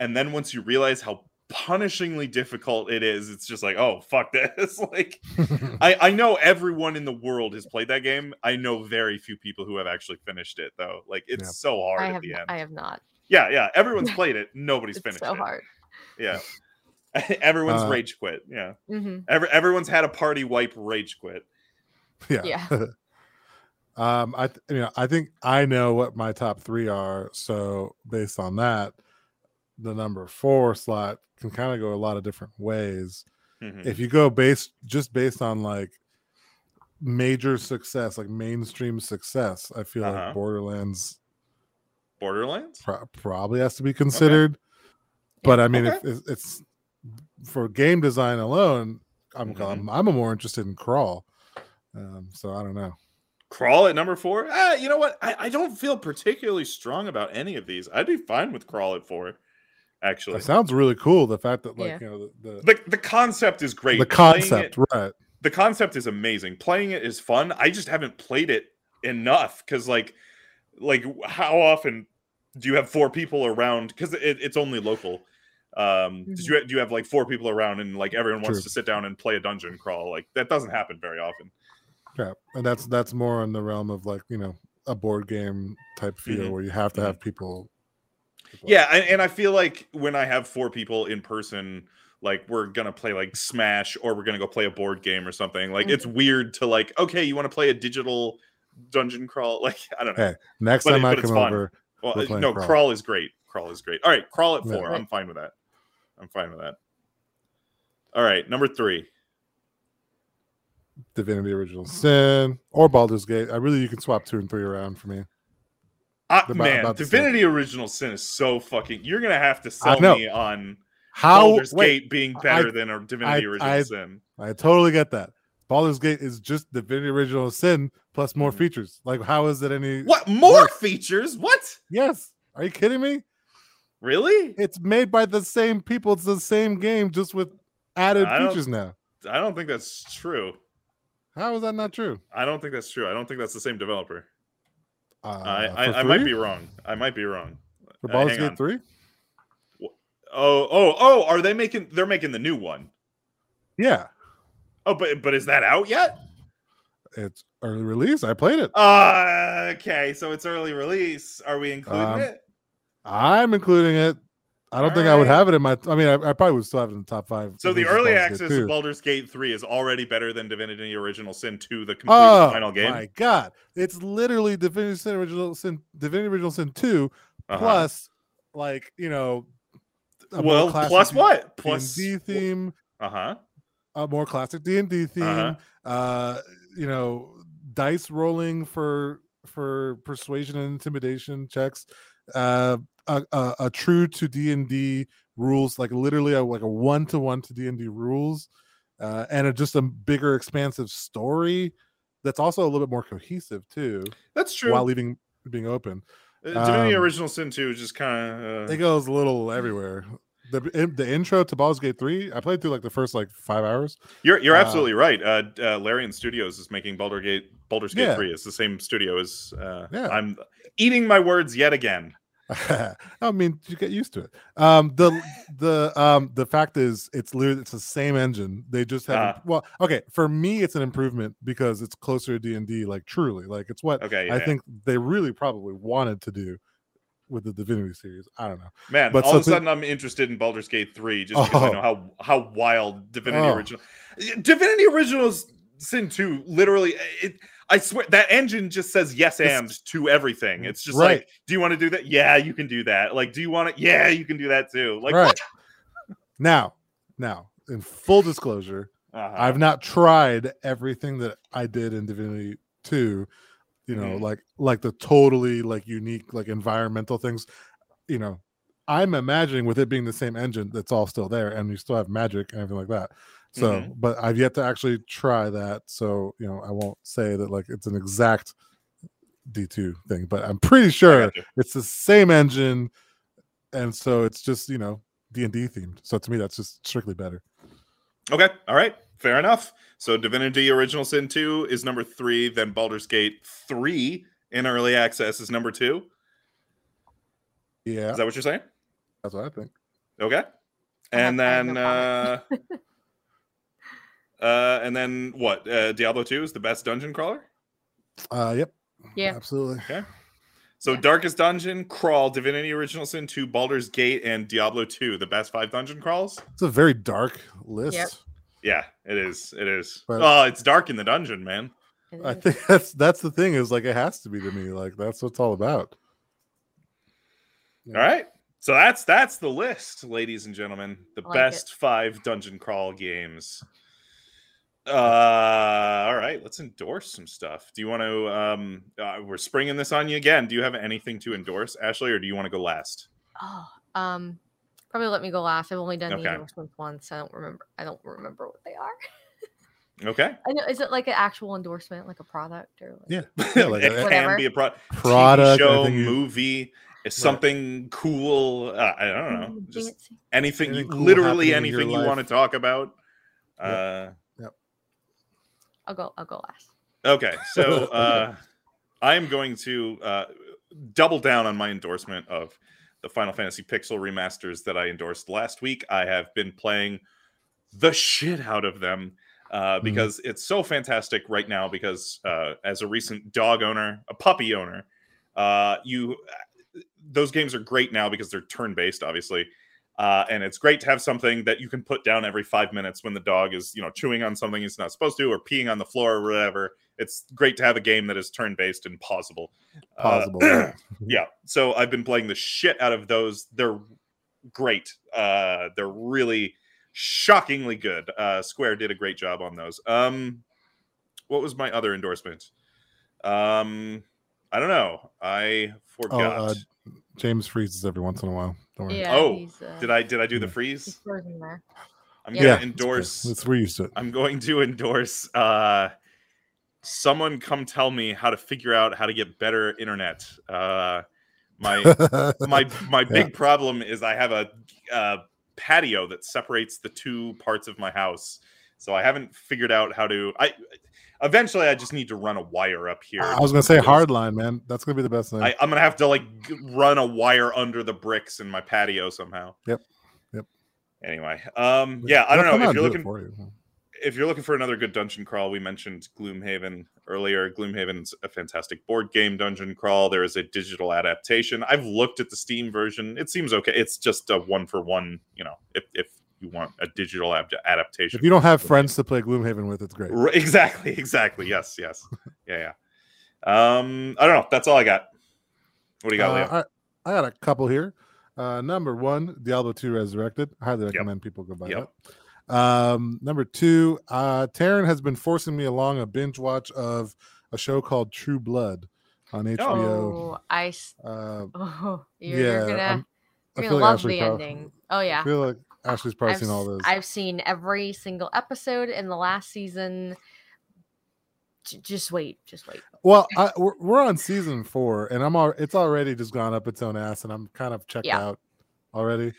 and then once you realize how punishingly difficult it is, it's just like oh fuck this. like I I know everyone in the world has played that game. I know very few people who have actually finished it though. Like it's Yeah. so hard I at have, the end. I have not. Yeah, yeah. Everyone's played it. Nobody's It's finished so it. hard. Yeah. Everyone's Uh, rage quit. Yeah. hmm Every, everyone's had a party wipe rage quit. yeah. Yeah. um, I th- you know I think I know what my top three are. So based on that, the number four slot can kind of go a lot of different ways. Mhm. If you go based just based on like major success, like mainstream success, I feel Uh-huh. like Borderlands Borderlands? pro- probably has to be considered. But I mean, if Okay. it's, for game design alone, I'm, Mhm. I'm I'm more interested in Crawl. Um, so I don't know. Crawl at number four? Ah, you know what? I, I don't feel particularly strong about any of these. I'd be fine with Crawl at four. Actually, It sounds really cool. The fact that like Yeah. you know the the, the the concept is great. the concept, it- right? the concept is amazing. Playing it is fun. I just haven't played it enough because like like how often do you have four people around? Because it, it's only local. Um, did you do you have like four people around and like everyone wants True. to sit down and play a dungeon crawl? Like that doesn't happen very often. Yeah, and that's that's more in the realm of like you know a board game type feel Mhm. where you have to have people. Yeah, and, and I feel like when I have four people in person, like we're gonna play like Smash or we're gonna go play a board game or something. Like it's weird to like, okay, you want to play a digital dungeon crawl? Like I don't know. Hey, Next But time it- I come over, Well, uh, no, Crawl. crawl. is great. Crawl is great. All right, crawl at Yeah. four. Right. I'm fine with that. I'm fine with that. All right, number three. Divinity Original Sin or Baldur's Gate. I really you can swap two and three around for me. Ah, About- man, about same. Divinity Original Sin is so fucking. You're gonna have to sell me on How? Baldur's wait, Gate being better I- than a Divinity I- Original I- Sin. I totally get that. Baldur's Gate is just Divinity Original Sin plus more Mhm. features. Like, how is it any? What more worse? features? What? Yes. Are you kidding me? Really? It's made by the same people. It's the same game, just with added I features now. I don't think that's true. How is that not true? I don't think that's true. I don't think that's the same developer. Uh, I, I, I might be wrong. I might be wrong. for uh, Baldur's on. Gate three. Oh, oh, oh! Are they making? They're making the new one. Yeah, Oh, but but is that out yet? it's early release. I played it. Uh, okay, so it's early release. Are we including Um, it? I'm including it. I don't think I would have it in my. I mean, I, I probably would still have it in the top five. So the early Baldur's access 2. of Baldur's Gate 3 is already better than Divinity Original Sin 2, the complete Oh final game. Oh my god! It's literally Divinity Sin Original Sin, Divinity Original Sin two Uh-huh. plus, like you know, a well, classic plus what? D&D theme, Uh-huh. a more classic D and D theme. Uh-huh. Uh, you know, dice rolling for for persuasion and intimidation checks. Uh, a, a, a true to D and D rules, like literally a, like a one to one to D and D rules, uh, and a, just a bigger, expansive story that's also a little bit more cohesive too, That's true. while leaving being open. Uh, Divinity um, Original Sin 2 is just kind of It goes a little everywhere. The the intro to Baldur's Gate three, I played through like the first like five hours. You're you're uh, absolutely right. Uh, uh Larian Studios is making Baldur Gate Baldur's Gate Yeah. 3. It's the same studio as uh Yeah. I'm eating my words yet again. I mean, you get used to it. Um, the the um the fact is, it's literally it's the same engine. They just have Uh-huh. well, okay. For me, it's an improvement because it's closer to D and D. Like truly, like it's what Okay, I yeah. think they really probably wanted to do with the Divinity series. I don't know. Man, But all so of a sudden I'm interested in Baldur's Gate 3 just because I Oh. know how how wild Divinity Oh. Original Divinity Original Sin 2 literally it I swear that engine just says yes and to everything. It's just Right. like, do you want to do that? Yeah, you can do that. Like, do you want to? Yeah, you can do that too. Like, right now, now, in full disclosure, Uh-huh. I've not tried everything that I did in Divinity 2, you know, Mhm. like like the totally like unique like environmental things, you know. I'm imagining with it being the same engine that's all still there and you still have magic and everything like that. So, Mhm. but I've yet to actually try that, so you know, I won't say that like it's an exact D2 thing, but I'm pretty sure it's the same engine and so it's just, you know, D&D themed. So to me that's just strictly better. Okay, all right, fair enough. So Divinity Original Sin 2 is number three, then Baldur's Gate 3 in early access is number two. Yeah, Is that what you're saying? that's what I think. Okay. And then uh comment. uh and then what? Uh Diablo 2 is the best dungeon crawler? Uh, yep. Yeah. absolutely. Okay. So Yeah. Darkest Dungeon, Crawl, Divinity Original Sin 2, Baldur's Gate, and Diablo 2, the best five dungeon crawls? It's a very dark list. Yep. Yeah, it is. It is. But- oh, it's dark in the dungeon, man. I think that's that's the thing is like it has to be to me. Like that's what it's all about. Yeah. All right. So that's that's the list, ladies and gentlemen. The like best five dungeon crawl games. Uh all right, let's endorse some stuff. Do you want to um uh, we're springing this on you again. Do you have anything to endorse, Ashley, or do you want to go last? Oh, um, probably let me go last. I've only done Okay. the endorsements once. I don't remember. I don't remember what they are. Okay. I know. Is it like an actual endorsement, like a product or? Like, Yeah. Yeah, like it a- can Whatever. be a pro- Product, TV show, movie, Is something cool? Uh, I don't know. Just fancy. anything, you, cool literally happening in your anything you want to talk about. Yep. Uh, I'll go. I'll go last. Okay, so uh, I am going to uh, double down on my endorsement of the Final Fantasy Pixel remasters that I endorsed last week. I have been playing the shit out of them uh, Hmm. because it's so fantastic right now. Because uh, as a recent dog owner, a puppy owner, uh, you those games are great now because they're turn based, obviously. Uh, and it's great to have something that you can put down every five minutes when the dog is, you know, chewing on something he's not supposed to or peeing on the floor or whatever. It's great to have a game that is turn based and pausable. Uh, yeah. So I've been playing the shit out of those. They're great. Uh, they're really shockingly good. Uh, Square did a great job on those. Um, what was my other endorsement? Um, I don't know. I forgot. uh, James freezes every once in a while. Don't. Yeah. Oh, uh, did I did I do the Yeah. He's freeze? frozen there. I'm Yeah. gonna Yeah, endorse. It's, we're used to it. I'm going to endorse. Uh, someone come tell me how to figure out how to get better internet. Uh, my my my Yeah. big problem is I have a, uh patio that separates the two parts of my house, so I haven't figured out how to. I eventually I just need to run a wire up here. I was gonna say because hardline, man. That's gonna be the best thing. I, I'm gonna have to like run a wire under the bricks in my patio somehow. Yep. Yep. Anyway, um, yeah, I don't know if you're looking for you. if you're looking for another good dungeon crawl, we mentioned Gloomhaven earlier. Gloomhaven's a fantastic board game dungeon crawl. There is a digital adaptation. I've looked at the Steam version. It seems okay. It's just a one for one. You know, if if you want a digital ad- adaptation, If you don't have friends to play Gloomhaven with, it's great. R- exactly, exactly. Yes, yes, yeah, yeah. Um, I don't know. That's all I got. What do you got, Uh, Leo? I, I got a couple here. Uh, number one, Diablo 2 Resurrected. I highly recommend people go buy Yep. that. Um, number two, uh, Taryn has been forcing me along a binge watch of a show called True Blood on HBO. Oh, I. s- Uh, Oh, you're, yeah, you're gonna, I'm- you're gonna like love Ashley the prob- ending. Oh I yeah. feel like Ashley's probably I've, seen all s- those. I've seen every single episode in the last season. J- just wait, just wait. Well, I, we're, we're on season four, and I'm all, it's already just gone up its own ass, and I'm kind of checked Yeah. out already.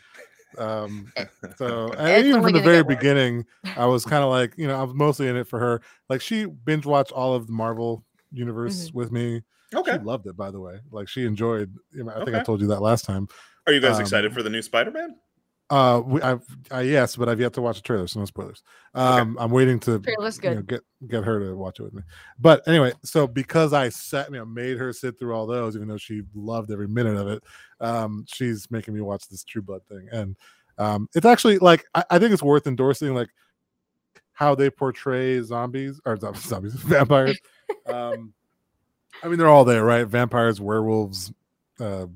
Um, so and even from the very beginning, I was kind of like, you know, I was mostly in it for her. Like she binge watched all of the Marvel universe Mm-hmm. with me. Okay. She loved it, by the way. Like she enjoyed. You know, I think I told you that last time. Are you guys um, excited for the new Spider-Man? Uh, we, I've, I yes, but I've yet to watch the trailer, so no spoilers. Um, I'm waiting to Trailer's you know, get get her to watch it with me. But anyway, so because I sat, you know, made her sit through all those, even though she loved every minute of it, um, she's making me watch this True Blood thing, and um, it's actually like I, I think it's worth endorsing, like how they portray zombies or zombies, vampires. um, I mean, they're all there, right? Vampires, werewolves, uh,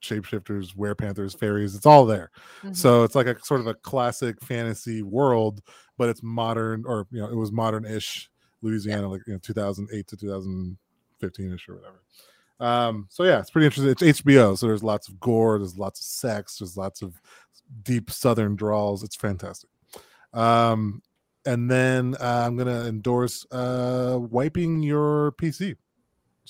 shapeshifters, werepanthers, fairies. It's all there. Mhm. So it's like a sort of a classic fantasy world, but it's modern, or you know, it was modern-ish Louisiana, like you know, 2008 to 2015ish or whatever. Um, so yeah, it's pretty interesting. It's HBO, so there's lots of gore, there's lots of sex, there's lots of deep Southern drawls. It's fantastic. Um, and then uh, I'm gonna endorse uh, wiping your PC,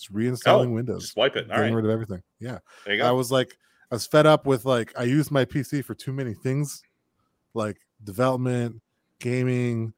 just reinstalling Oh, Windows, Just wipe it. All getting right. rid of everything. Yeah. There you go. I was like, I was fed up with like I used my PC for too many things, like development, gaming,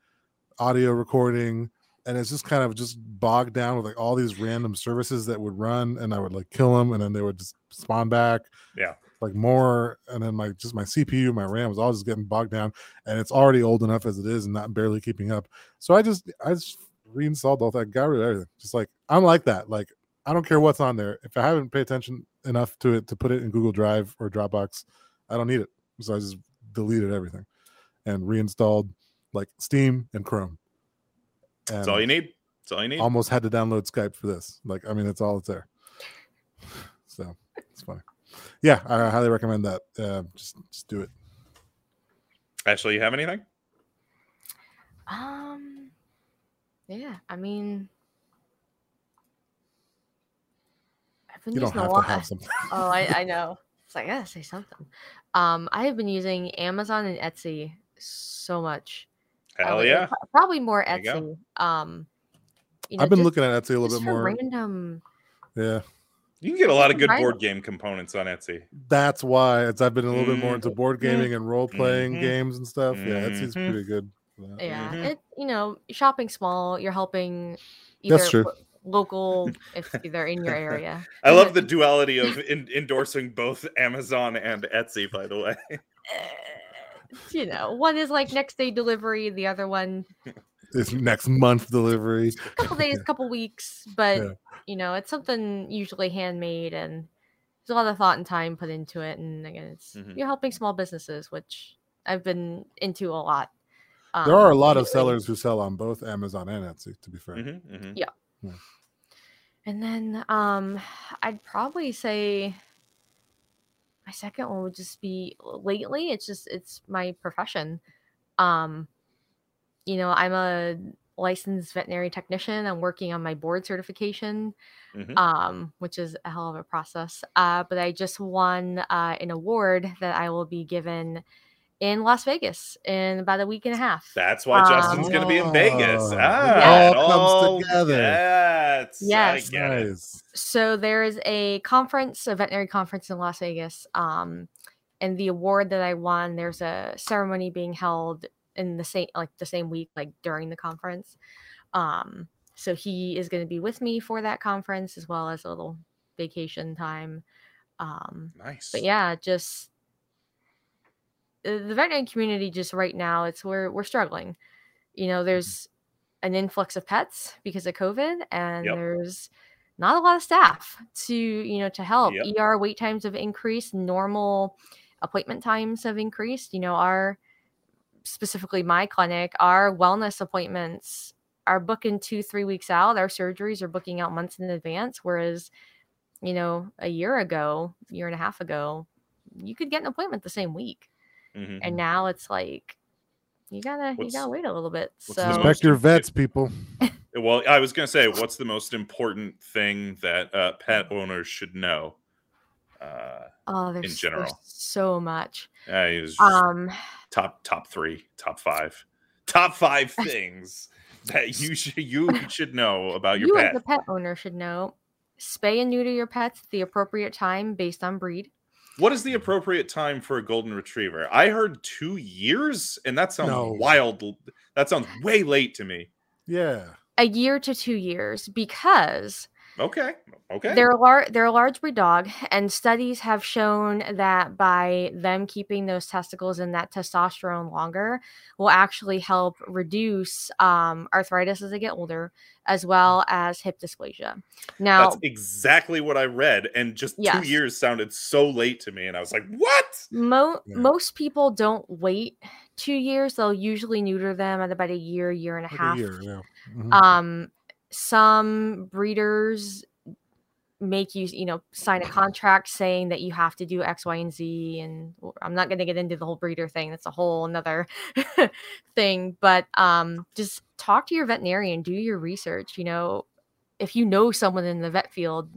audio recording, and it's just kind of just bogged down with like all these random services that would run, and I would like kill them, and then they would just spawn back. Yeah. Like more, and then like just my CPU, my RAM was all just getting bogged down, and it's already old enough as it is, and not barely keeping up. So I just, I just reinstalled all that, got rid of everything. Just like I'm like that. Like I don't care what's on there. If I haven't paid attention enough to it to put it in Google Drive or Dropbox, I don't need it. So I just deleted everything and reinstalled like Steam and Chrome. That's all you need. That's all you need. Almost had to download Skype for this. Like, I mean, it's all it's there. So it's funny. Yeah, I highly recommend that. Uh, just just do it. Ashley, you have anything? Um, yeah, I mean, I've been You don't using a lot. oh, I, I know. It's like I gotta say something. Um, I have been using Amazon and Etsy so much. Hell Um, yeah. Probably more There you. Etsy. Um, you know, I've been just- looking at Etsy a little bit more. random. Yeah. You can get a lot of good board game components on Etsy. That's why it's I've been a little bit more into board gaming and role playing Mhm. games and stuff. Yeah, Etsy's Mhm. pretty good. That. Yeah, Mhm. it you know shopping small, you're helping either That's true. local if they're in your area. I love the duality of in, endorsing both Amazon and Etsy. By the way, Eh, you know, one is like next day delivery, the other one is next month delivery. a couple days, couple weeks, but Yeah. you know, it's something usually handmade and there's a lot of thought and time put into it. And again, it's Mhm. you're helping small businesses, which I've been into a lot. There are a um, lot of sellers who sell on both Amazon and Etsy. To be fair, Mhm, mhm. And then um I'd probably say my second one would just be lately it's just it's my profession. Um you know, I'm a licensed veterinary technician. I'm working on my board certification, Mhm. um, which is a hell of a process. Uh, but I just won uh, an award that I will be given in Las Vegas in about a week and a half. That's why Justin's going to be in Vegas. Oh, Ah, it it all comes together. Yes, Yes. I get it. nice. so there is a conference, a veterinary conference in Las Vegas. Um, and the award that I won, there's a ceremony being held in the same like the same week, like during the conference. Um, so he is going to be with me for that conference as well as a little vacation time. Um, Nice. but yeah, just the veterinary community just right now, it's we're we're struggling. You know, there's an influx of pets because of COVID, and Yep. there's not a lot of staff to you know to help. Yep. ER wait times have increased. Normal appointment times have increased. You know, our specifically my clinic, our wellness appointments are booking two three weeks out. Our surgeries are booking out months in advance, whereas you know a year ago, year and a half ago, you could get an appointment the same week, Mhm. and now it's like you gotta What's- you gotta wait a little bit. So Respect your vets, people. Well, I was going to say, what's the most important thing that uh, pet owners should know? Uh, oh, there's, in there's general. so much. uh, is Um, top top three, top five, top five things that you should you should know about your you pet. as a pet owner should know spay and neuter your pets at the appropriate time based on breed. What is the appropriate time for a golden retriever? I heard two years, and that sounds No. wild. That sounds way late to me. Yeah. A year to two years because Okay, okay. They're a lar- they're a large breed dog, and studies have shown that by them keeping those testicles and that testosterone longer will actually help reduce um, arthritis as they get older, as well as hip dysplasia. Now, That's exactly what I read, and just Yes. two years sounded so late to me, and I was like, "What?" mo- Yeah. most people don't wait two years; they'll usually neuter them at about a year, year and a Like half. a year, yeah. Mhm. um some breeders make you you know sign a contract saying that you have to do x y and z and i'm not going to get into the whole breeder thing that's a whole another thing but um just talk to your veterinarian do your research you know if you know someone in the vet field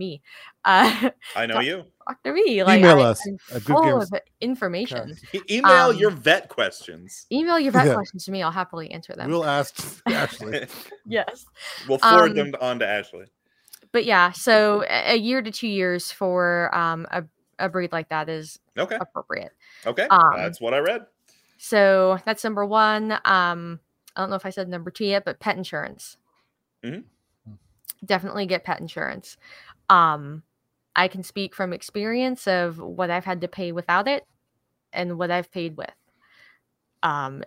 me uh I know Talk- you. talk to me like Email I- us I'm full of information E- email Um, your vet questions. email your vet Yeah. questions to me i'll happily answer them We'll ask Ashley. yes we'll forward Um, them on to Ashley. but yeah, so a a year to two years for um, a, a breed like that is Okay, appropriate. okay, um, that's what I read. So that's number one. Um, I don't know if I said number two yet, but pet insurance. Mhm. Definitely get pet insurance. Um, I can speak from experience of what I've had to pay without it and what I've paid with. Um,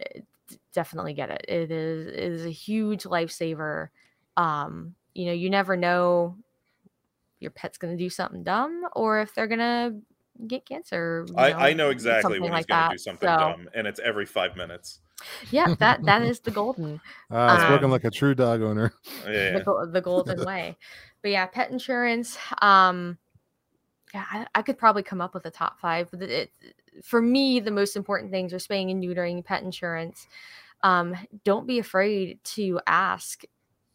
definitely get it. It is it is a huge lifesaver. Um, you know, you never know your pet's going to do something dumb or if they're going to get cancer. you I, I know exactly when he's like going to do something So, dumb, and it's every five minutes. Yeah, that that is the golden Uh, spoken Um, like a true dog owner. Yeah, the, the golden way. But yeah, pet insurance. Um, yeah, I, I could probably come up with a top five. But it, it, for me, the most important things are spaying and neutering, pet insurance. Um, don't be afraid to ask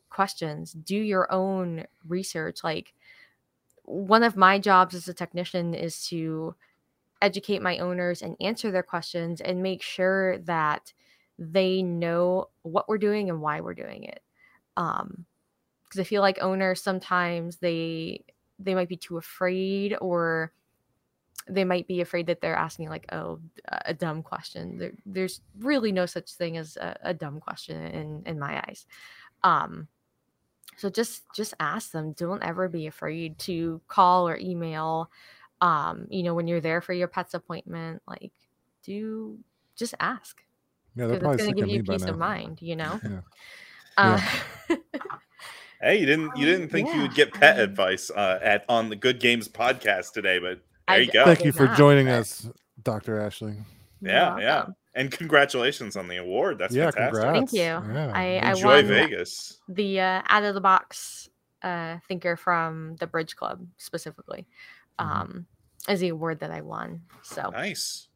questions. Do your own research. Like one of my jobs as a technician is to educate my owners and answer their questions and make sure that they know what we're doing and why we're doing it. Um because i feel like owners sometimes they they might be too afraid or they might be afraid that they're asking like oh a dumb question. There, there's really no such thing as a, a dumb question in in my eyes. Um so just just ask them. Don't ever be afraid to call or email. Um you know when you're there for your pet's appointment like do just ask Yeah, they're probably it's going to give you peace now. of mind you know Yeah. uh, Hey, you didn't you didn't think you would get I pet mean- advice uh, at on the Good Games podcast today, but there I you go. Thank you for not, joining but us, Dr. Ashley. you're yeah, yeah. And congratulations on the award. That's yeah, fantastic. congrats. Thank you. Yeah. I- I Enjoy won- Vegas. the uh, out of the box uh, thinker from the Bridge Club specifically Mhm. um, is the award that I won. So Nice.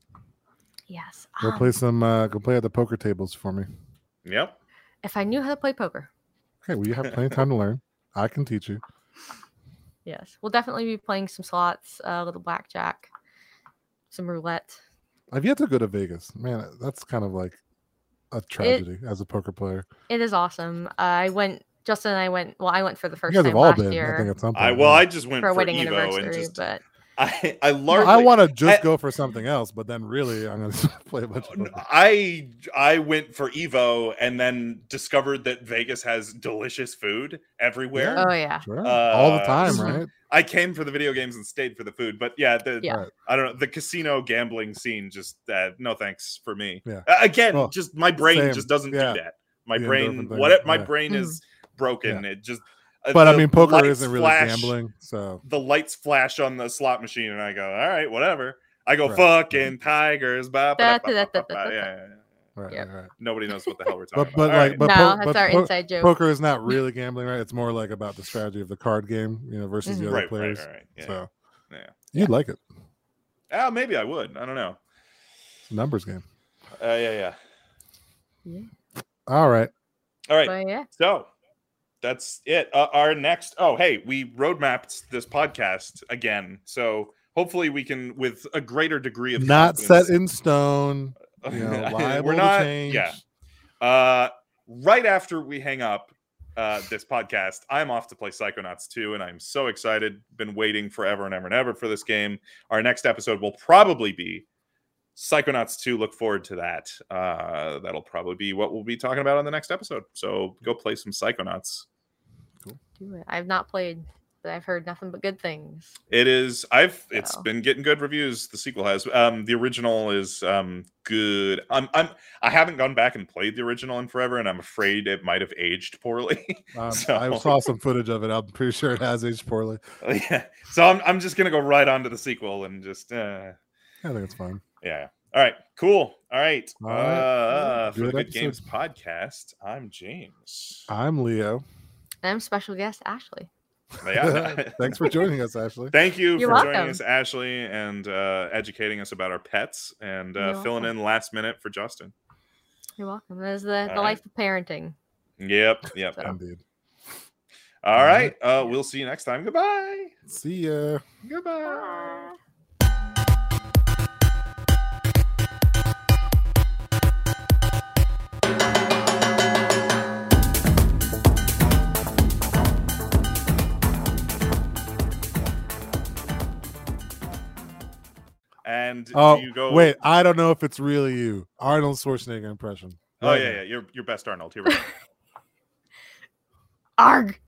Yes, Go um, play some. Uh, go play at the poker tables for me. Yep. if I knew how to play poker, Okay, well, you have plenty of time to learn. I can teach you. yes, we'll definitely be playing some slots, a little blackjack, some roulette. I've yet to go to Vegas. Man, that's kind of like a tragedy as a poker player. It is awesome. Uh, I went. Justin and I went. Well, I went for the You first guys time have all last been, I think, year at some point. I well. I just went for for, a wedding Evo and just but I I No, largely I want to just I- go for something else, but then really, I'm going to play a bunch of poker. I I went for Evo and then discovered that Vegas has delicious food everywhere. Yeah. oh yeah, Sure. all the Uh, time, right? I came for the video games and stayed for the food, but yeah, the Yeah. I don't know the casino gambling scene. Just uh, no thanks for me. Yeah. Uh, again, Well, just my brain same. just doesn't Yeah. do that. My The brain, endorphin thing, what my yeah. brain is broken. It just. But I mean, poker isn't really flash- gambling, so The lights flash on the slot machine, and I go, "All right, whatever." I go, Right. "Fucking tigers!" Ba, ba, Da, ba, da, ba, da, ba, da, ba. da. Yeah, yeah, yeah. right, Yep. right, right. Nobody knows what the hell we're talking But but about. All like right. but, no, po- that's but our po- inside joke. poker is not really gambling, right? It's more like about the strategy of the card game, you know, versus the Mhm. other right, right, players. right, right. Yeah. So yeah. you'd like it. Oh, maybe I would. I don't know. Numbers game. Uh, yeah, yeah. All right. All right. But yeah, So that's it. Uh, our next. Oh, hey, we roadmapped this podcast again. So hopefully we can, with a greater degree of Not set in stone. You know, we're not. change. Yeah. Uh, right after we hang up uh, this podcast, I'm off to play Psychonauts 2, and I'm so excited. Been waiting forever and ever and ever for this game. Our next episode will probably be Psychonauts 2. Look forward to that. Uh, that'll probably be what we'll be talking about on the next episode. So go play some Psychonauts. Do it. I've not played, but I've heard nothing but good things. It is. I've. it's been getting good reviews. The sequel has. Um, the original is um good. I'm. I'm. I haven't gone back and played the original in forever, and I'm afraid it might have aged poorly. Um, So- I saw some footage of it. I'm pretty sure it has aged poorly. yeah. So I'm. I'm just gonna go right on to the sequel and just. Uh, I think it's fine. yeah. All right. Cool. All right. All right. Uh, for the Good Good episode. Games podcast, I'm James. I'm Leo. And I'm special guest Ashley. Yeah. Thanks for joining us, Ashley. Thank you You're for joining us, Ashley, and uh, educating us about our pets and uh, filling welcome. in last minute for Justin. You're welcome. That is the, the All life of parenting. Yep, yep. So- Indeed. All All right. Uh, we'll see you next time. Goodbye. See ya. Goodbye. And Oh, you go? wait. I don't know if it's really you. Arnold Schwarzenegger impression. Oh Right yeah, now. yeah. You're you're best Arnold. Here we go. Arg!